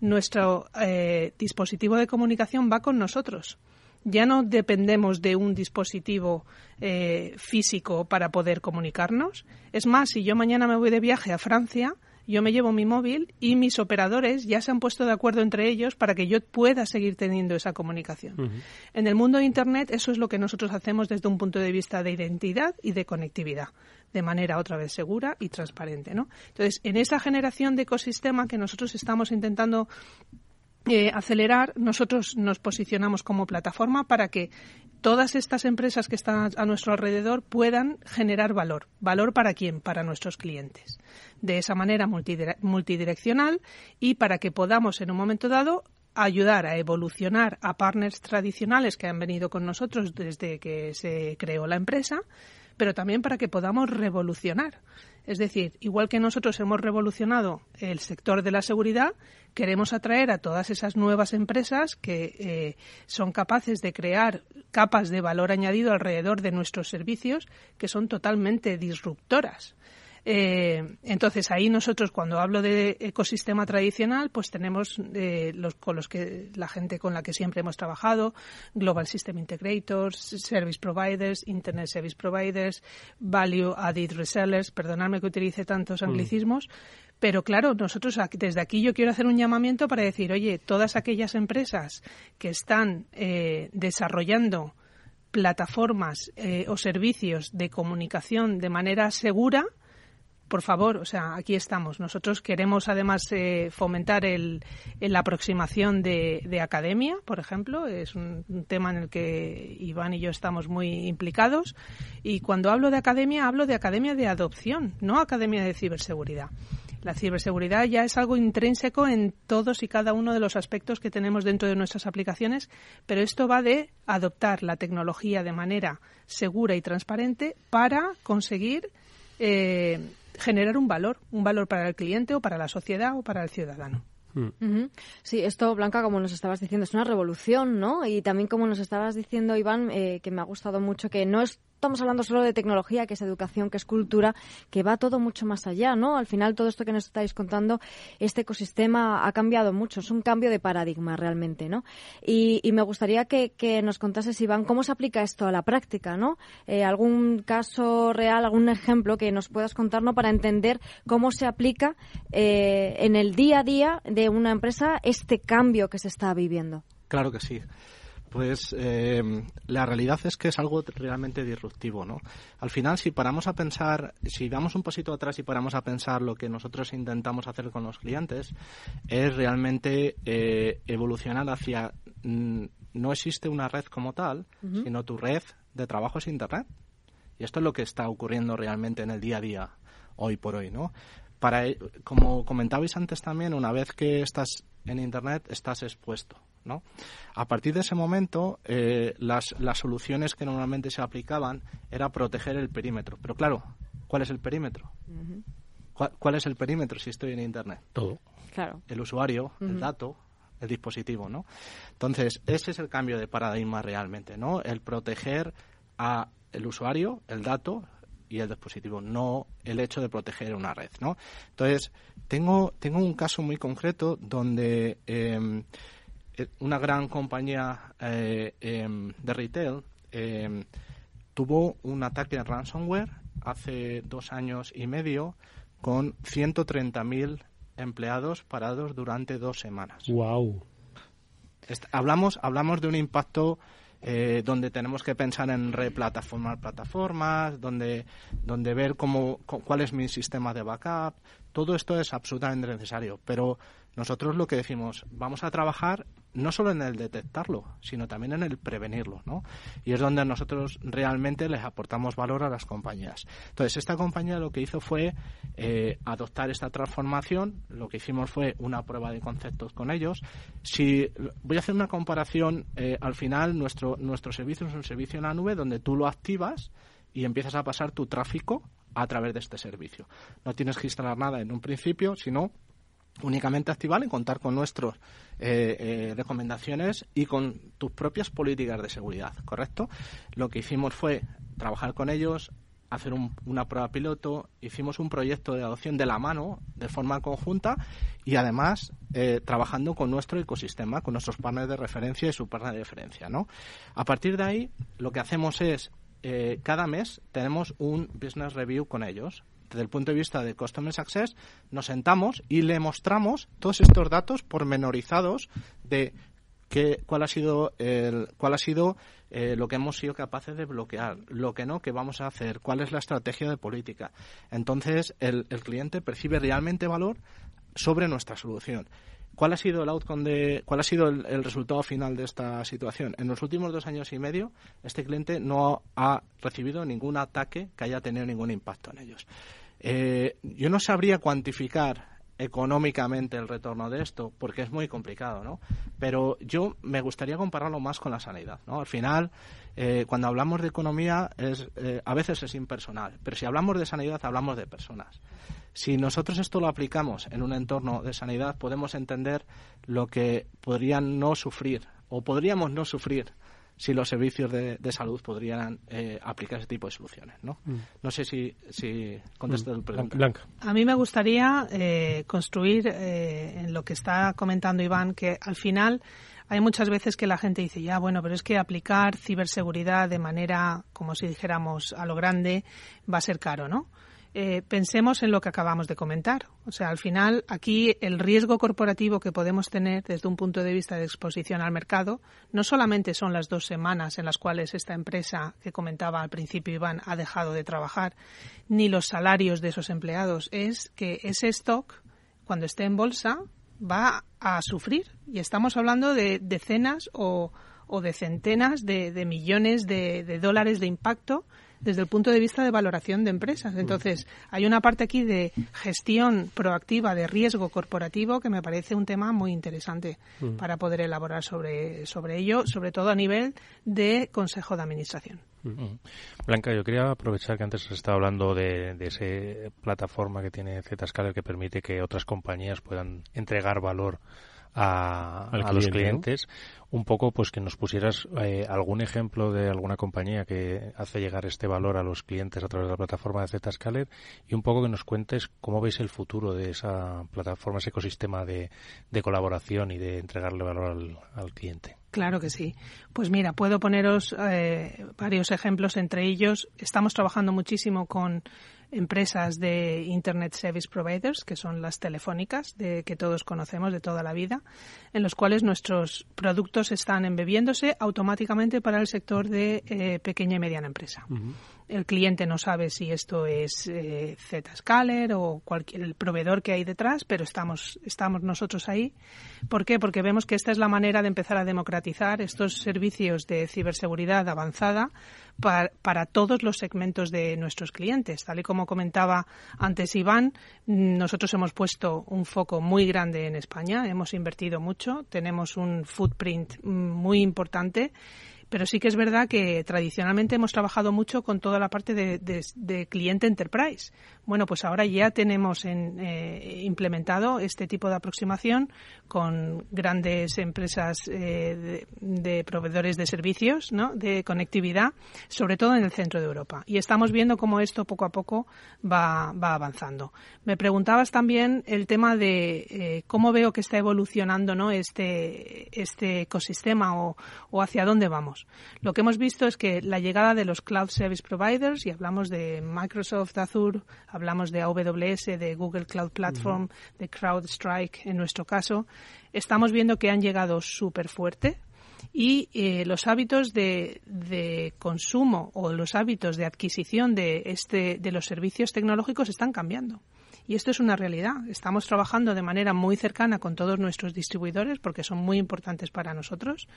nuestro eh, dispositivo de comunicación va con nosotros ya no dependemos de un dispositivo eh, físico para poder comunicarnos. Es más, si yo mañana me voy de viaje a Francia, yo me llevo mi móvil y mis operadores ya se han puesto de acuerdo entre ellos para que yo pueda seguir teniendo esa comunicación. En el mundo de Internet eso es lo que nosotros hacemos desde un punto de vista de identidad y de conectividad, de manera otra vez segura y transparente. ¿no? Entonces, en esa generación de ecosistema que nosotros estamos intentando eh, acelerar, nosotros nos posicionamos como plataforma para que todas estas empresas que están a nuestro alrededor puedan generar valor. ¿Valor para quién? Para nuestros clientes. De esa manera multidireccional y para que podamos en un momento dado ayudar a evolucionar a partners tradicionales que han venido con nosotros desde que se creó la empresa, pero también para que podamos revolucionar. Es decir, igual que nosotros hemos revolucionado el sector de la seguridad, queremos atraer a todas esas nuevas empresas que eh, son capaces de crear capas de valor añadido alrededor de nuestros servicios que son totalmente disruptoras. Eh, entonces ahí nosotros cuando hablo de ecosistema tradicional, pues tenemos eh, los con los que la gente con la que siempre hemos trabajado, Global System Integrators, Service Providers, Internet Service Providers, Value Added Resellers, perdonadme que utilice tantos mm. anglicismos, pero claro, nosotros desde aquí yo quiero hacer un llamamiento para decir, oye, todas aquellas empresas que están eh, desarrollando plataformas o servicios de comunicación de manera segura, por favor, o sea, aquí estamos. Nosotros queremos además eh, fomentar el, la aproximación de, academia, por ejemplo. Es un, tema en el que Iván y yo estamos muy implicados. Y cuando hablo de academia, hablo de academia de adopción, no academia de ciberseguridad. La ciberseguridad ya es algo intrínseco en todos y cada uno de los aspectos que tenemos dentro de nuestras aplicaciones, pero esto va de adoptar la tecnología de manera segura y transparente para conseguir eh, generar un valor, un valor para el cliente o para la sociedad o para el ciudadano. Hmm. Sí, esto, Blanca, como nos estabas diciendo, es una revolución, ¿no? Y también como nos estabas diciendo, Iván, eh, que me ha gustado mucho, que no es estamos hablando solo de tecnología, que es educación, que es cultura, que va todo mucho más allá, ¿no? Al final, todo esto que nos estáis contando, este ecosistema ha cambiado mucho, es un cambio de paradigma realmente, ¿no? Y, me gustaría que, nos contases, Iván, cómo se aplica esto a la práctica, ¿no? Eh, algún caso real, algún ejemplo que nos puedas contar, ¿no? Para entender cómo se aplica eh, en el día a día de una empresa este cambio que se está viviendo. Claro que sí. Pues eh, la realidad es que es algo realmente disruptivo, ¿no? Al final, si paramos a pensar, si damos un pasito atrás y paramos a pensar lo que nosotros intentamos hacer con los clientes, es realmente eh, evolucionar hacia mm, no existe una red como tal, sino tu red de trabajo es Internet. Y esto es lo que está ocurriendo realmente en el día a día, hoy por hoy, ¿no? Para, como comentabais antes también, una vez que estás en Internet, estás expuesto ¿no? A partir de ese momento, eh, las, las soluciones que normalmente se aplicaban era proteger el perímetro. Pero claro, ¿cuál es el perímetro? ¿Cuál, es el perímetro si estoy en Internet? Todo. Claro. El usuario, el dato, el dispositivo, ¿no? Entonces, ese es el cambio de paradigma realmente, ¿no? El proteger a el usuario, el dato y el dispositivo, no el hecho de proteger una red, ¿no? Entonces, tengo, tengo un caso muy concreto donde em, eh, una gran compañía eh, em, de retail em, tuvo un ataque de ransomware hace dos años y medio con 130.000 empleados parados durante dos semanas. Wow. Hablamos, hablamos de un impacto eh, donde tenemos que pensar en replataformar plataformas, donde, donde ver cómo, cuál es mi sistema de backup. Todo esto es absolutamente necesario, pero nosotros lo que decimos, vamos a trabajar no solo en el detectarlo, sino también en el prevenirlo, ¿no? Y es donde nosotros realmente les aportamos valor a las compañías. Entonces, esta compañía lo que hizo fue eh, adoptar esta transformación, lo que hicimos fue una prueba de conceptos con ellos. Si voy a hacer una comparación, eh, al final nuestro nuestro servicio es un servicio en la nube donde tú lo activas y empiezas a pasar tu tráfico a través de este servicio. No tienes que instalar nada en un principio, sino únicamente activar y contar con nuestras eh, eh, recomendaciones y con tus propias políticas de seguridad, ¿correcto? Lo que hicimos fue trabajar con ellos, hacer una prueba piloto, hicimos un proyecto de adopción de la mano de forma conjunta y además eh, trabajando con nuestro ecosistema, con nuestros partners de referencia y su partner de referencia. A partir de ahí, lo que hacemos es cada mes tenemos un business review con ellos desde el punto de vista de Customer Success, nos sentamos y le mostramos todos estos datos pormenorizados de qué, cuál ha sido, el, cuál ha sido eh, lo que hemos sido capaces de bloquear, lo que no, qué vamos a hacer, cuál es la estrategia de política. Entonces, el, cliente percibe realmente valor sobre nuestra solución. ¿Cuál ha sido el outcome de, cuál ha sido el, resultado final de esta situación? En los últimos dos años y medio, este cliente no ha recibido ningún ataque que haya tenido ningún impacto en ellos. Eh, yo no sabría cuantificar económicamente el retorno de esto, porque es muy complicado, ¿no? Pero yo me gustaría compararlo más con la sanidad, ¿no? Al final, eh, cuando hablamos de economía, eh, a veces es impersonal, pero si hablamos de sanidad, hablamos de personas. Si nosotros esto lo aplicamos en un entorno de sanidad, podemos entender lo que podrían no sufrir o podríamos no sufrir si los servicios de, salud podrían eh, aplicar ese tipo de soluciones. No, mm. no sé si, si contesto mm. el pregunta. Blanca. A mí me gustaría eh, construir eh, en lo que está comentando Iván, que al final hay muchas veces que la gente dice, ya, bueno, pero es que aplicar ciberseguridad de manera, como si dijéramos, a lo grande, va a ser caro, ¿no? Eh, pensemos en lo que acabamos de comentar. O sea, al final, aquí el riesgo corporativo que podemos tener desde un punto de vista de exposición al mercado no solamente son las dos semanas en las cuales esta empresa que comentaba al principio Iván ha dejado de trabajar, ni los salarios de esos empleados, es que ese stock, cuando esté en bolsa, va a sufrir. Y estamos hablando de decenas o, de centenas de, millones de dólares de impacto desde el punto de vista de valoración de empresas. Entonces, hay una parte aquí de gestión proactiva de riesgo corporativo que me parece un tema muy interesante mm. para poder elaborar sobre, sobre ello, sobre todo a nivel de Consejo de Administración. Mm. Blanca, yo quería aprovechar que antes has estado hablando de, de esa plataforma que tiene Zscaler que permite que otras compañías puedan entregar valor a, los clientes un poco pues que nos pusieras eh, algún ejemplo de alguna compañía que hace llegar este valor a los clientes a través de la plataforma de Zscaler y un poco que nos cuentes cómo veis el futuro de esa plataforma, ese ecosistema de, colaboración y de entregarle valor al, cliente. Claro que sí. Pues mira, puedo poneros eh, varios ejemplos. Entre ellos, estamos trabajando muchísimo con empresas de Internet Service Providers, que son las telefónicas de, que todos conocemos de toda la vida, en los cuales nuestros productos están embebiéndose automáticamente para el sector de eh, pequeña y mediana empresa. El cliente no sabe si esto es eh, Zscaler o cualquier el proveedor que hay detrás, pero estamos, estamos nosotros ahí. ¿Por qué? Porque vemos que esta es la manera de empezar a democratizar estos servicios de ciberseguridad avanzada para, todos los segmentos de nuestros clientes. Tal y como comentaba antes Iván, nosotros hemos puesto un foco muy grande en España, hemos invertido mucho, tenemos un footprint muy importante pero sí que es verdad que tradicionalmente hemos trabajado mucho con toda la parte de, cliente enterprise. Bueno, pues ahora ya tenemos en, eh, implementado este tipo de aproximación con grandes empresas eh, de, proveedores de servicios, ¿no? de conectividad, sobre todo en el centro de Europa. Y estamos viendo cómo esto poco a poco va, avanzando. Me preguntabas también el tema de eh, cómo veo que está evolucionando ¿no? este, este ecosistema o hacia dónde vamos. Lo que hemos visto es que la llegada de los cloud service providers, y hablamos de Microsoft Azure, hablamos de AWS, de Google Cloud Platform, de CrowdStrike en nuestro caso, estamos viendo que han llegado súper fuerte y eh, los hábitos de, de, consumo o los hábitos de adquisición de, este, de los servicios tecnológicos están cambiando Y esto es una realidad. Estamos trabajando de manera muy cercana con todos nuestros distribuidores porque son muy importantes para nosotros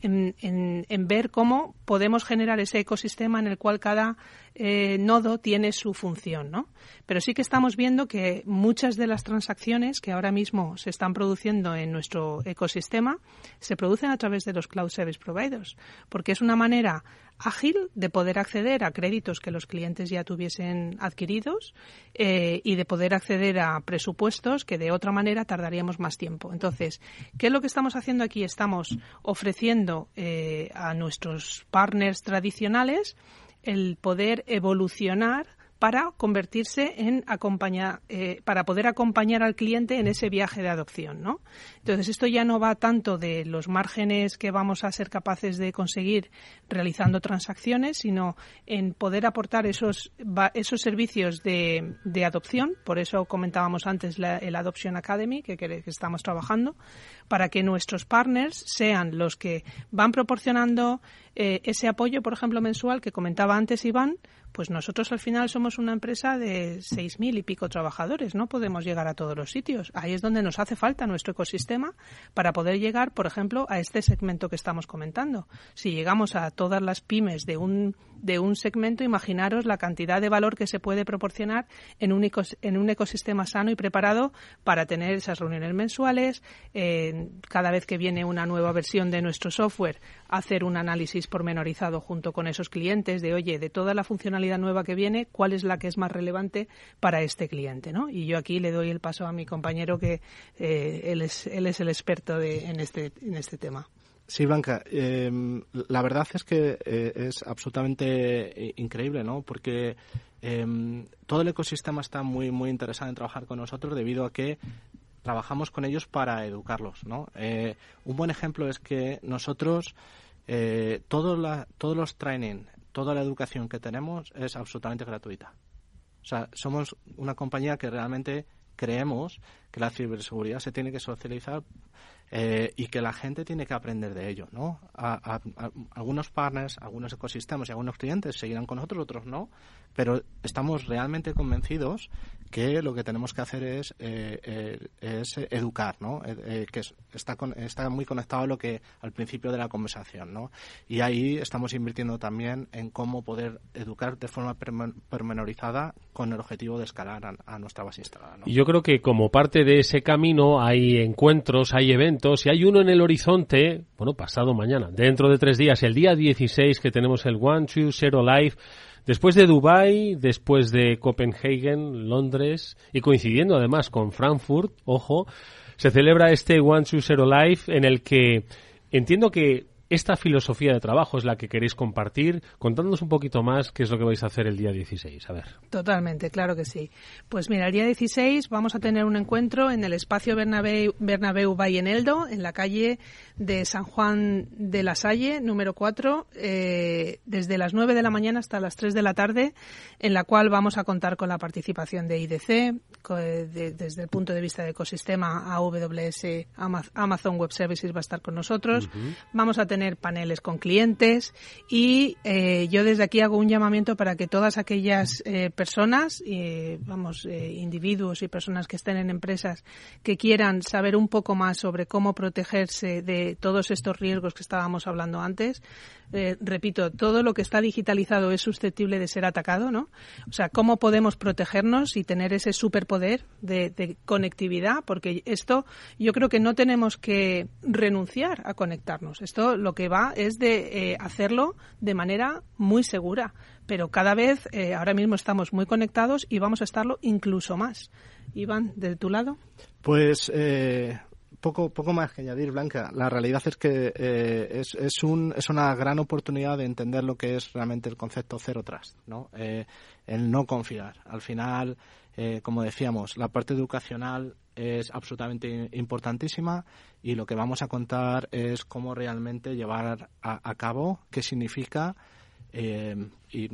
en, en, ver cómo podemos generar ese ecosistema en el cual cada eh, nodo tiene su función, ¿no? Pero sí que estamos viendo que muchas de las transacciones que ahora mismo se están produciendo en nuestro ecosistema se producen a través de los cloud service providers, porque es una manera ágil de poder acceder a créditos que los clientes ya tuviesen adquiridos eh, y de poder acceder a presupuestos que de otra manera tardaríamos más tiempo. Entonces, ¿qué es lo que estamos haciendo aquí? Estamos ofreciendo eh, a nuestros partners tradicionales el poder evolucionar para convertirse en acompañar, eh, para poder acompañar al cliente en ese viaje de adopción, ¿no? Entonces esto ya no va tanto de los márgenes que vamos a ser capaces de conseguir realizando transacciones, sino en poder aportar esos esos servicios de, de adopción. Por eso comentábamos antes el Adoption Academy que, que estamos trabajando para que nuestros partners sean los que van proporcionando eh, ese apoyo, por ejemplo, mensual que comentaba antes Iván, pues nosotros al final somos una empresa de seis mil y pico trabajadores, no podemos llegar a todos los sitios. Ahí es donde nos hace falta nuestro ecosistema para poder llegar, por ejemplo, a este segmento que estamos comentando. Si llegamos a todas las pymes de un de un segmento, imaginaros la cantidad de valor que se puede proporcionar en un, en un ecosistema sano y preparado para tener esas reuniones mensuales, cada vez que viene una nueva versión de nuestro software, hacer un análisis pormenorizado junto con esos clientes de, oye, de toda la funcionalidad nueva que viene, cuál es la que es más relevante para este cliente, ¿no? Y yo aquí le doy el paso a mi compañero que eh, él, es, él es el experto de, en, este, en este tema. Sí, Blanca, em, la verdad es que eh, es absolutamente eh, increíble, ¿no? Porque em, todo el ecosistema está muy, muy interesado en trabajar con nosotros debido a que trabajamos con ellos para educarlos, ¿no? Un buen ejemplo es que nosotros, todo todos los training, toda la educación que tenemos es absolutamente gratuita. O sea, somos una compañía que realmente creemos que la ciberseguridad se tiene que socializar eh, y que la gente tiene que aprender de ello, ¿no? algunos partners, algunos ecosistemas y algunos clientes seguirán con nosotros, otros no, pero estamos realmente convencidos que lo que tenemos que hacer es, eh, eh, es educar, ¿no? que está, está muy conectado a lo que al principio de la conversación, ¿no? Y ahí estamos invirtiendo también en cómo poder educar de forma pormenorizada con el objetivo de escalar a, nuestra base instalada. Y yo creo que como parte de ese camino hay encuentros, hay eventos y hay uno en el horizonte, bueno, pasado mañana, dentro de tres días, el día 16 que tenemos el One Two Zero Live Después de Dubai, después de Copenhagen, Londres y coincidiendo además con Frankfurt, ojo, se celebra este One Two Zero Life en el que entiendo que esta filosofía de trabajo es la que queréis compartir. Contándonos un poquito más qué es lo que vais a hacer el día 16. A ver. Totalmente, claro que sí. Pues mira, el día 16 vamos a tener un encuentro en el espacio Bernabéu, Bernabéu Eldo, en la calle de San Juan de la Salle, número 4, eh, desde las 9 de la mañana hasta las 3 de la tarde, en la cual vamos a contar con la participación de IDC, desde el punto de vista de ecosistema, AWS, Amazon Web Services va a estar con nosotros. Vamos a tener paneles con clientes y eh, yo desde aquí hago un llamamiento para que todas aquellas eh, personas, vamos, eh, individuos y personas que estén en empresas que quieran saber un poco más sobre cómo protegerse de todos estos riesgos que estábamos hablando antes, eh, repito, todo lo que está digitalizado es susceptible de ser atacado, ¿no? O sea, ¿cómo podemos protegernos y tener ese superpoder de, conectividad? Porque esto yo creo que no tenemos que renunciar a conectarnos. Esto lo que va es de eh, hacerlo de manera muy segura. Pero cada vez, eh, ahora mismo estamos muy conectados y vamos a estarlo incluso más. Iván, ¿de tu lado? Pues poco, poco más que añadir, Blanca. La realidad es que eh, es, es, un, es una gran oportunidad de entender lo que es realmente el concepto Zero Trust, ¿no? Eh, el no confiar. Al final, eh, como decíamos, la parte educacional es absolutamente importantísima y lo que vamos a contar es cómo realmente llevar a, cabo, qué significa y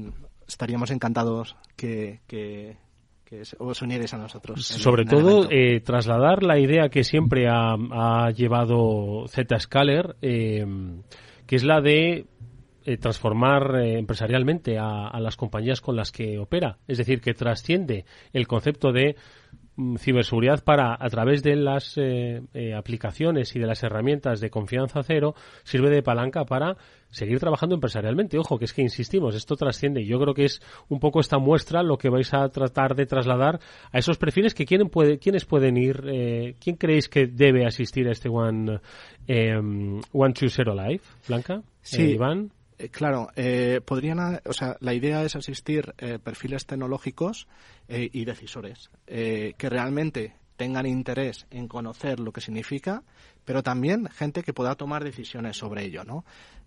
estaríamos encantados que, que que os unierais a nosotros. Sobre todo, eh, trasladar la idea que siempre ha, llevado Zscaler, eh, que es la de eh, transformar eh, empresarialmente a, a, las compañías con las que opera. Es decir, que trasciende el concepto de Mm, ciberseguridad para, a través de las eh, eh, aplicaciones y de las herramientas de confianza cero, sirve de palanca para seguir trabajando empresarialmente. Ojo, que es que insistimos, esto trasciende. y Yo creo que es un poco esta muestra lo que vais a tratar de trasladar a esos perfiles que quieren puede, quiénes pueden ir, eh, quién creéis que debe asistir a este One, eh, One Two Zero Live, Blanca, sí. Iván. Eh, claro, eh, podrían, o sea, la idea es asistir eh, perfiles tecnológicos eh, y decisores que realmente tengan interés en conocer lo que significa, pero también gente que pueda tomar decisiones sobre ello, ¿no?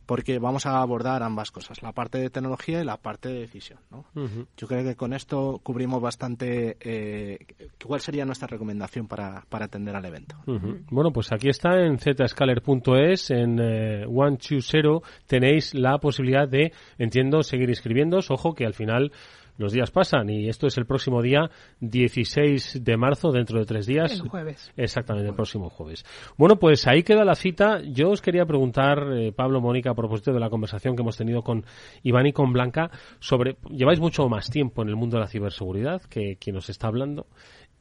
Porque vamos a abordar ambas cosas, la parte de tecnología y la parte de decisión. ¿no? Uh -huh. Yo creo que con esto cubrimos bastante eh, cuál sería nuestra recomendación para, para atender al evento. Uh -huh. Bueno, pues aquí está en zscaler.es, en eh, 120 tenéis la posibilidad de, entiendo, seguir inscribiéndose. Ojo que al final los días pasan y esto es el próximo día 16 de marzo, dentro de tres días. El jueves. Exactamente, el próximo jueves. Bueno, pues ahí queda la cita. Yo os quería preguntar, eh, Pablo, Mónica, a propósito de la conversación que hemos tenido con Iván y con Blanca, sobre, lleváis mucho más tiempo en el mundo de la ciberseguridad que quien nos está hablando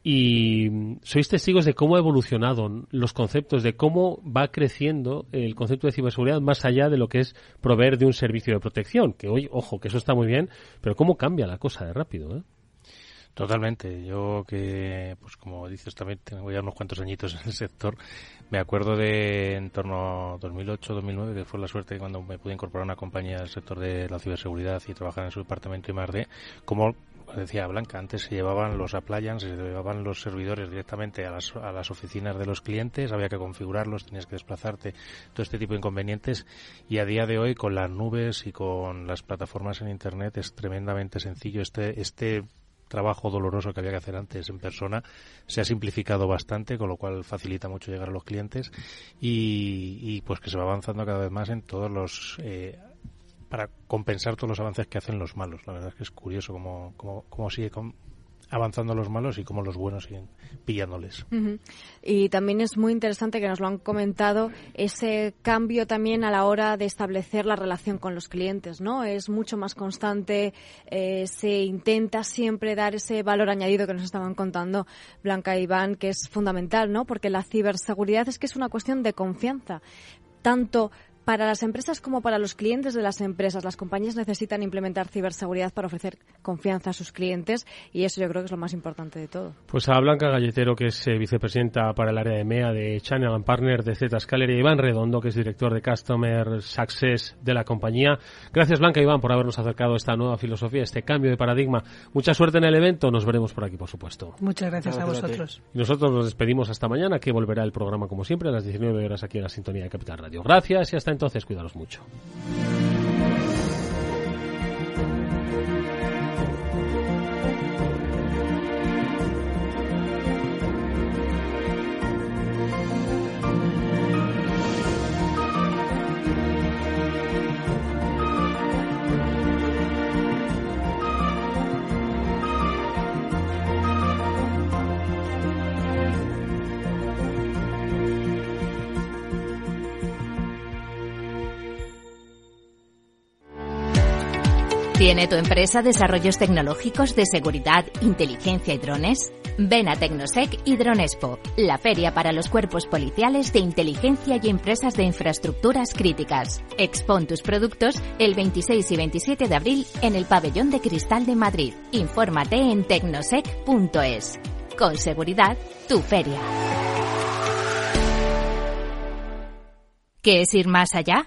y sois testigos de cómo ha evolucionado los conceptos, de cómo va creciendo el concepto de ciberseguridad más allá de lo que es proveer de un servicio de protección, que hoy, ojo, que eso está muy bien, pero cómo cambia la cosa de rápido, ¿eh? Totalmente. Yo que, pues como dices, también tengo ya unos cuantos añitos en el sector. Me acuerdo de en torno a 2008-2009, que fue la suerte cuando me pude incorporar a una compañía del sector de la ciberseguridad y trabajar en su departamento I+.D., como decía Blanca, antes se llevaban los appliances, se llevaban los servidores directamente a las, a las oficinas de los clientes, había que configurarlos, tenías que desplazarte, todo este tipo de inconvenientes. Y a día de hoy, con las nubes y con las plataformas en Internet, es tremendamente sencillo. Este, este trabajo doloroso que había que hacer antes en persona se ha simplificado bastante, con lo cual facilita mucho llegar a los clientes y, pues que se va avanzando cada vez más en todos los eh, para compensar todos los avances que hacen los malos. La verdad es que es curioso cómo, cómo, cómo sigue avanzando los malos y cómo los buenos siguen pillándoles. Y también es muy interesante que nos lo han comentado ese cambio también a la hora de establecer la relación con los clientes, ¿no? Es mucho más constante, eh, se intenta siempre dar ese valor añadido que nos estaban contando Blanca e Iván, que es fundamental, ¿no? Porque la ciberseguridad es que es una cuestión de confianza tanto para las empresas como para los clientes de las empresas. Las compañías necesitan implementar ciberseguridad para ofrecer confianza a sus clientes y eso yo creo que es lo más importante de todo. Pues a Blanca Galletero, que es eh, vicepresidenta para el área de MEA de Channel and Partner de Zscaler y Iván Redondo, que es director de Customer Success de la compañía. Gracias Blanca y Iván por habernos acercado a esta nueva filosofía, este cambio de paradigma. Mucha suerte en el evento, nos veremos por aquí, por supuesto. Muchas gracias, gracias a vosotros. A y nosotros nos despedimos hasta mañana, que volverá el programa como siempre a las 19 horas aquí en la sintonía de Capital Radio. Gracias y hasta entonces, cuidaros mucho. ¿Tiene tu empresa desarrollos tecnológicos de seguridad, inteligencia y drones? Ven a Tecnosec y Dronespo, la feria para los cuerpos policiales de inteligencia y empresas de infraestructuras críticas. Expon tus productos el 26 y 27 de abril en el Pabellón de Cristal de Madrid. Infórmate en tecnosec.es. Con seguridad, tu feria. ¿Qué es ir más allá?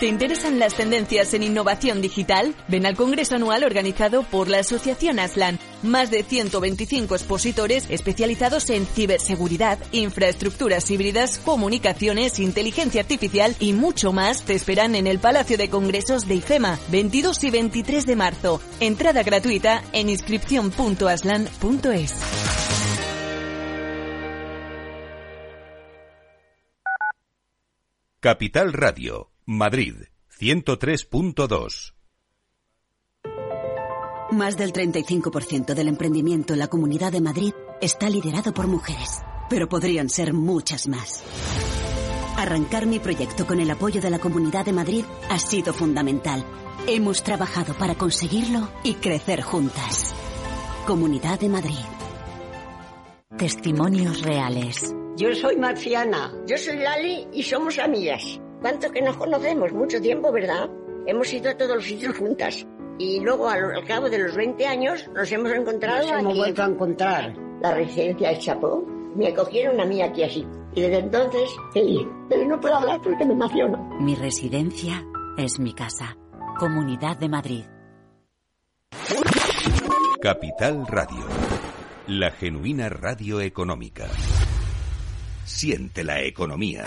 ¿Te interesan las tendencias en innovación digital? Ven al Congreso Anual organizado por la Asociación Aslan. Más de 125 expositores especializados en ciberseguridad, infraestructuras híbridas, comunicaciones, inteligencia artificial y mucho más te esperan en el Palacio de Congresos de IFEMA, 22 y 23 de marzo. Entrada gratuita en inscripción.aslan.es. Capital Radio, Madrid, 103.2. Más del 35% del emprendimiento en la Comunidad de Madrid está liderado por mujeres, pero podrían ser muchas más. Arrancar mi proyecto con el apoyo de la Comunidad de Madrid ha sido fundamental. Hemos trabajado para conseguirlo y crecer juntas. Comunidad de Madrid. Testimonios reales. Yo soy Marciana. Yo soy Lali y somos amigas. ¿Cuánto que nos conocemos? Mucho tiempo, ¿verdad? Hemos ido a todos los sitios juntas. Y luego, al, al cabo de los 20 años, nos hemos encontrado. Nos hemos vuelto a encontrar. La residencia de Chapó. Me acogieron a mí aquí así. Y desde entonces, feliz. Pero no puedo hablar porque me emociono. Mi residencia es mi casa. Comunidad de Madrid. Capital Radio. La genuina radio económica. Siente la economía.